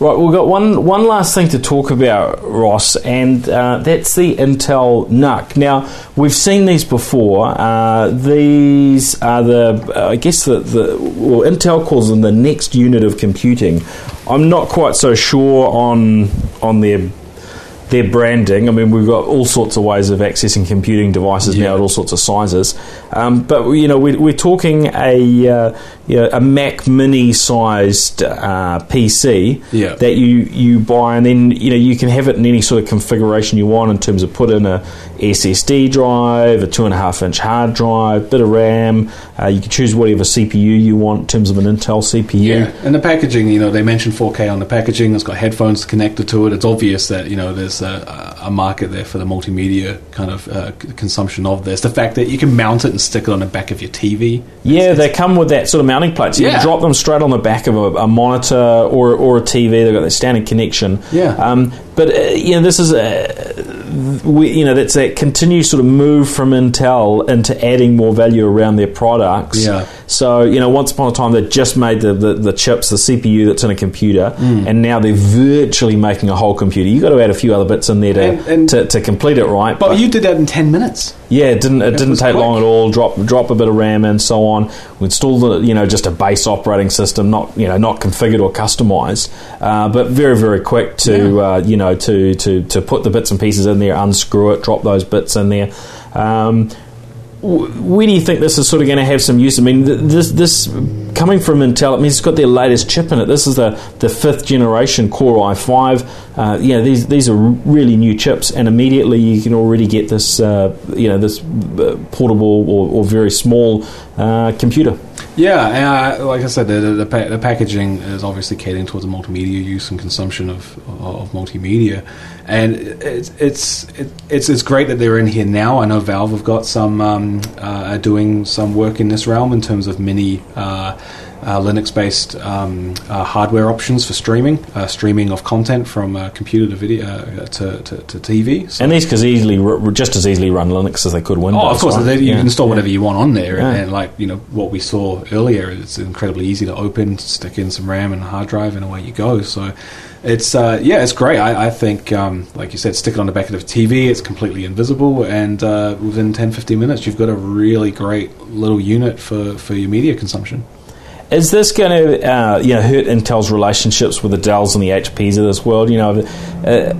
Right, we've got one one last thing to talk about, Ross, and uh, that's the Intel NUC. Now, we've seen these before. Uh, these are the, uh, I guess, the, the well, Intel calls them the next unit of computing. I'm not quite so sure on on their their branding. I mean, we've got all sorts of ways of accessing computing devices now at all sorts of sizes. Um, but you know, we're, we're talking a uh, you know, a Mac Mini sized uh, PC Yeah. that you you buy, and then you know you can have it in any sort of configuration you want in terms of put in a SSD drive, a two and a half inch hard drive, bit of RAM. Uh, you can choose whatever CPU you want in terms of an Intel CPU. Yeah, and the packaging, you know, they mentioned 4K on the packaging. It's got headphones connected to it. It's obvious that you know there's a, a market there for the multimedia kind of uh, consumption of this. The fact that you can mount it and stick it on the back of your TV. Yeah, they come with that sort of mounting plate. So you Yeah. can drop them straight on the back of a, a monitor or, or a TV. They've got that standard connection. Yeah. Um, but uh, you know, this is a, we, you know that's that continued sort of move from Intel into adding more value around their products. Yeah. So you know, once upon a time they just made the, the, the chips, the CPU that's in a computer, Mm. and now they're virtually making a whole computer. You have got to add a few other bits in there to And- and- to, to complete it, right? But you did that in 10 minutes. Yeah, it didn't. It, didn't take quick. long at all. Drop drop a bit of RAM and so on. We installed the, you know just a base operating system, not you know not configured or customized, uh, but very very quick to uh, you know to, to to put the bits and pieces in there, unscrew it, drop those bits in there. Um, where do you think this is sort of going to have some use? I mean, this this coming from Intel, I mean, it's got their latest chip in it. This is the, the fifth generation Core i5. Uh, you know, these these are really new chips, and immediately you can already get this uh, you know this uh, portable or, or very small uh, computer. Yeah, uh, like I said, the, the, pa- the, packaging is obviously catering towards a multimedia use and consumption of, of multimedia, and it's it's it's it's great that they're in here now. I know Valve have got some um, uh, doing some work in this realm in terms of mini. Uh, Linux-based um, uh, hardware options for streaming, uh, streaming of content from uh, computer to video uh, to, to, to, TV. So and these could easily, just as easily run Linux as they could Windows. Oh, of course, right? they, you yeah. can install whatever you want on there, yeah. and, and, like you know what we saw earlier, it's incredibly easy to open, stick in some RAM and a hard drive, and away you go. So. It's uh, yeah, it's great. I, I think, um, like you said, stick it on the back of the TV. It's completely invisible, and within 10, 15 minutes, you've got a really great little unit for, for your media consumption. Is this going to uh, you know hurt Intel's relationships with the Dells and the HPs of this world? You know, uh,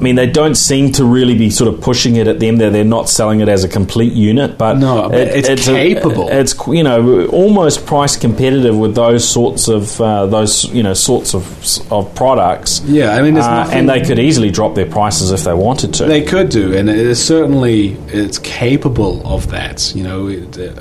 I mean, they don't seem to really be sort of pushing it at them. They're, they're not selling it as a complete unit, but no, it, it's, it's, capable. A, it's you know almost price competitive with those sorts of uh, those you know sorts of of products. Yeah, I mean, uh, and they could easily drop their prices if they wanted to. They could do, and it is certainly it's capable of that. You know. It, uh,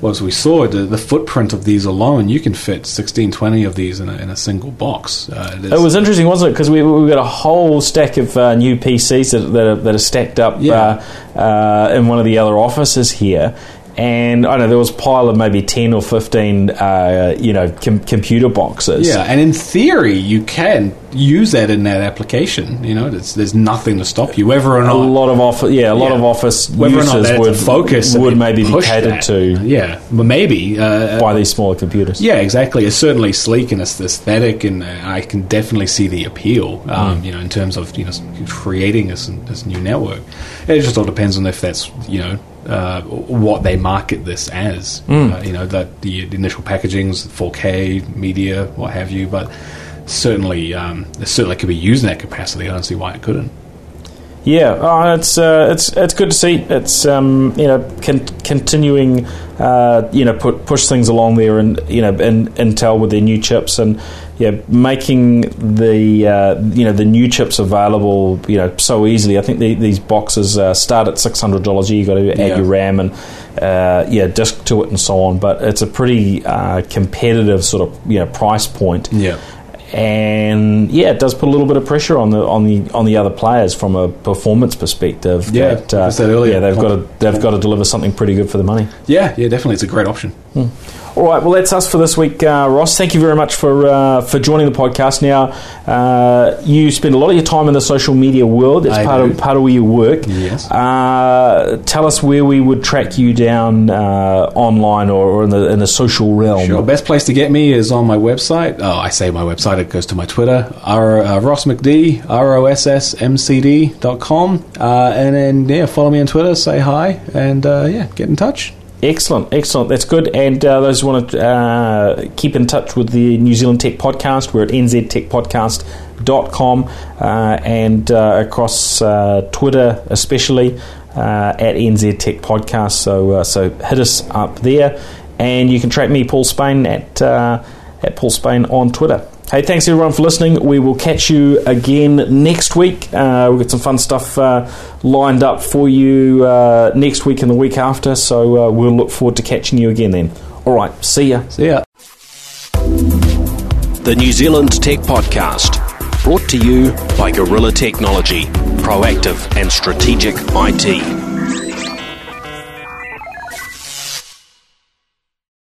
well, as we saw, the, the footprint of these alone, you can fit 16, 20 of these in a, in a single box. Uh, it, it, was interesting, wasn't it? Because we, we got a whole stack of uh, new PCs that, that, are, that are stacked up yeah. uh, uh in one of the other offices here and I know there was a pile of maybe ten or fifteen, uh, you know, com- computer boxes. Yeah, and in theory, you can use that in that application. You know, there's, there's nothing to stop you, whether or not a lot of office, yeah, a lot yeah. of office whether users would focus would maybe be catered that. to. Yeah, well, maybe uh, by these smaller computers. Yeah, exactly. It's certainly sleek and it's aesthetic, and uh, I can definitely see the appeal. Um, mm. You know, in terms of you know creating this this new network, it just all depends on if that's you know uh, what they market this as. Mm. Uh, you know, that the, the initial packagings, 4K media, what have you, but certainly, um, it certainly could be used in that capacity. I don't see why it couldn't. Yeah, oh, it's uh, it's it's good to see. It's um, you know con- continuing, uh, you know, put push things along there, and you know, and Intel with their new chips, and yeah, making the uh, you know the new chips available, you know, so easily. I think the, these boxes uh, start at six hundred dollars. You got to add yeah. your RAM and uh, yeah, disk to it and so on. But it's a pretty uh, competitive sort of you know price point. Yeah and yeah, it does put a little bit of pressure on the on the on the other players from a performance perspective. Yeah, that, uh, I said earlier, yeah, they've got to they've got to deliver something pretty good for the money. Yeah, yeah, definitely, it's a great option. Hmm. All right, well, that's us for this week, uh, Ross. Thank you very much for uh, for joining the podcast. Now, uh, you spend a lot of your time in the social media world. That's I part do. of part of where you work. Yes. Uh, tell us where we would track you down uh, online or, or, in the in the social realm. Sure. Best place to get me is on my website. Oh, I say my website. It goes to my Twitter. R, uh, Ross McD. R O S S M C D dot com. and then yeah, follow me on Twitter. Say hi and yeah, get in touch. Excellent, excellent. That's good. And uh, those who want to uh, keep in touch with the New Zealand Tech Podcast, we're at nztechpodcast.com uh, and uh, across uh, Twitter, especially uh, at NZ Tech Podcast. So, so hit us up there. And you can track me, Paul Spain, at, at Paul Spain on Twitter. Hey, thanks everyone for listening. We will catch you again next week. Uh, we've got some fun stuff uh, lined up for you uh, next week and the week after, so uh, we'll look forward to catching you again then. All right, see ya. See ya. The New Zealand Tech Podcast, brought to you by Gorilla Technology, proactive and strategic IT.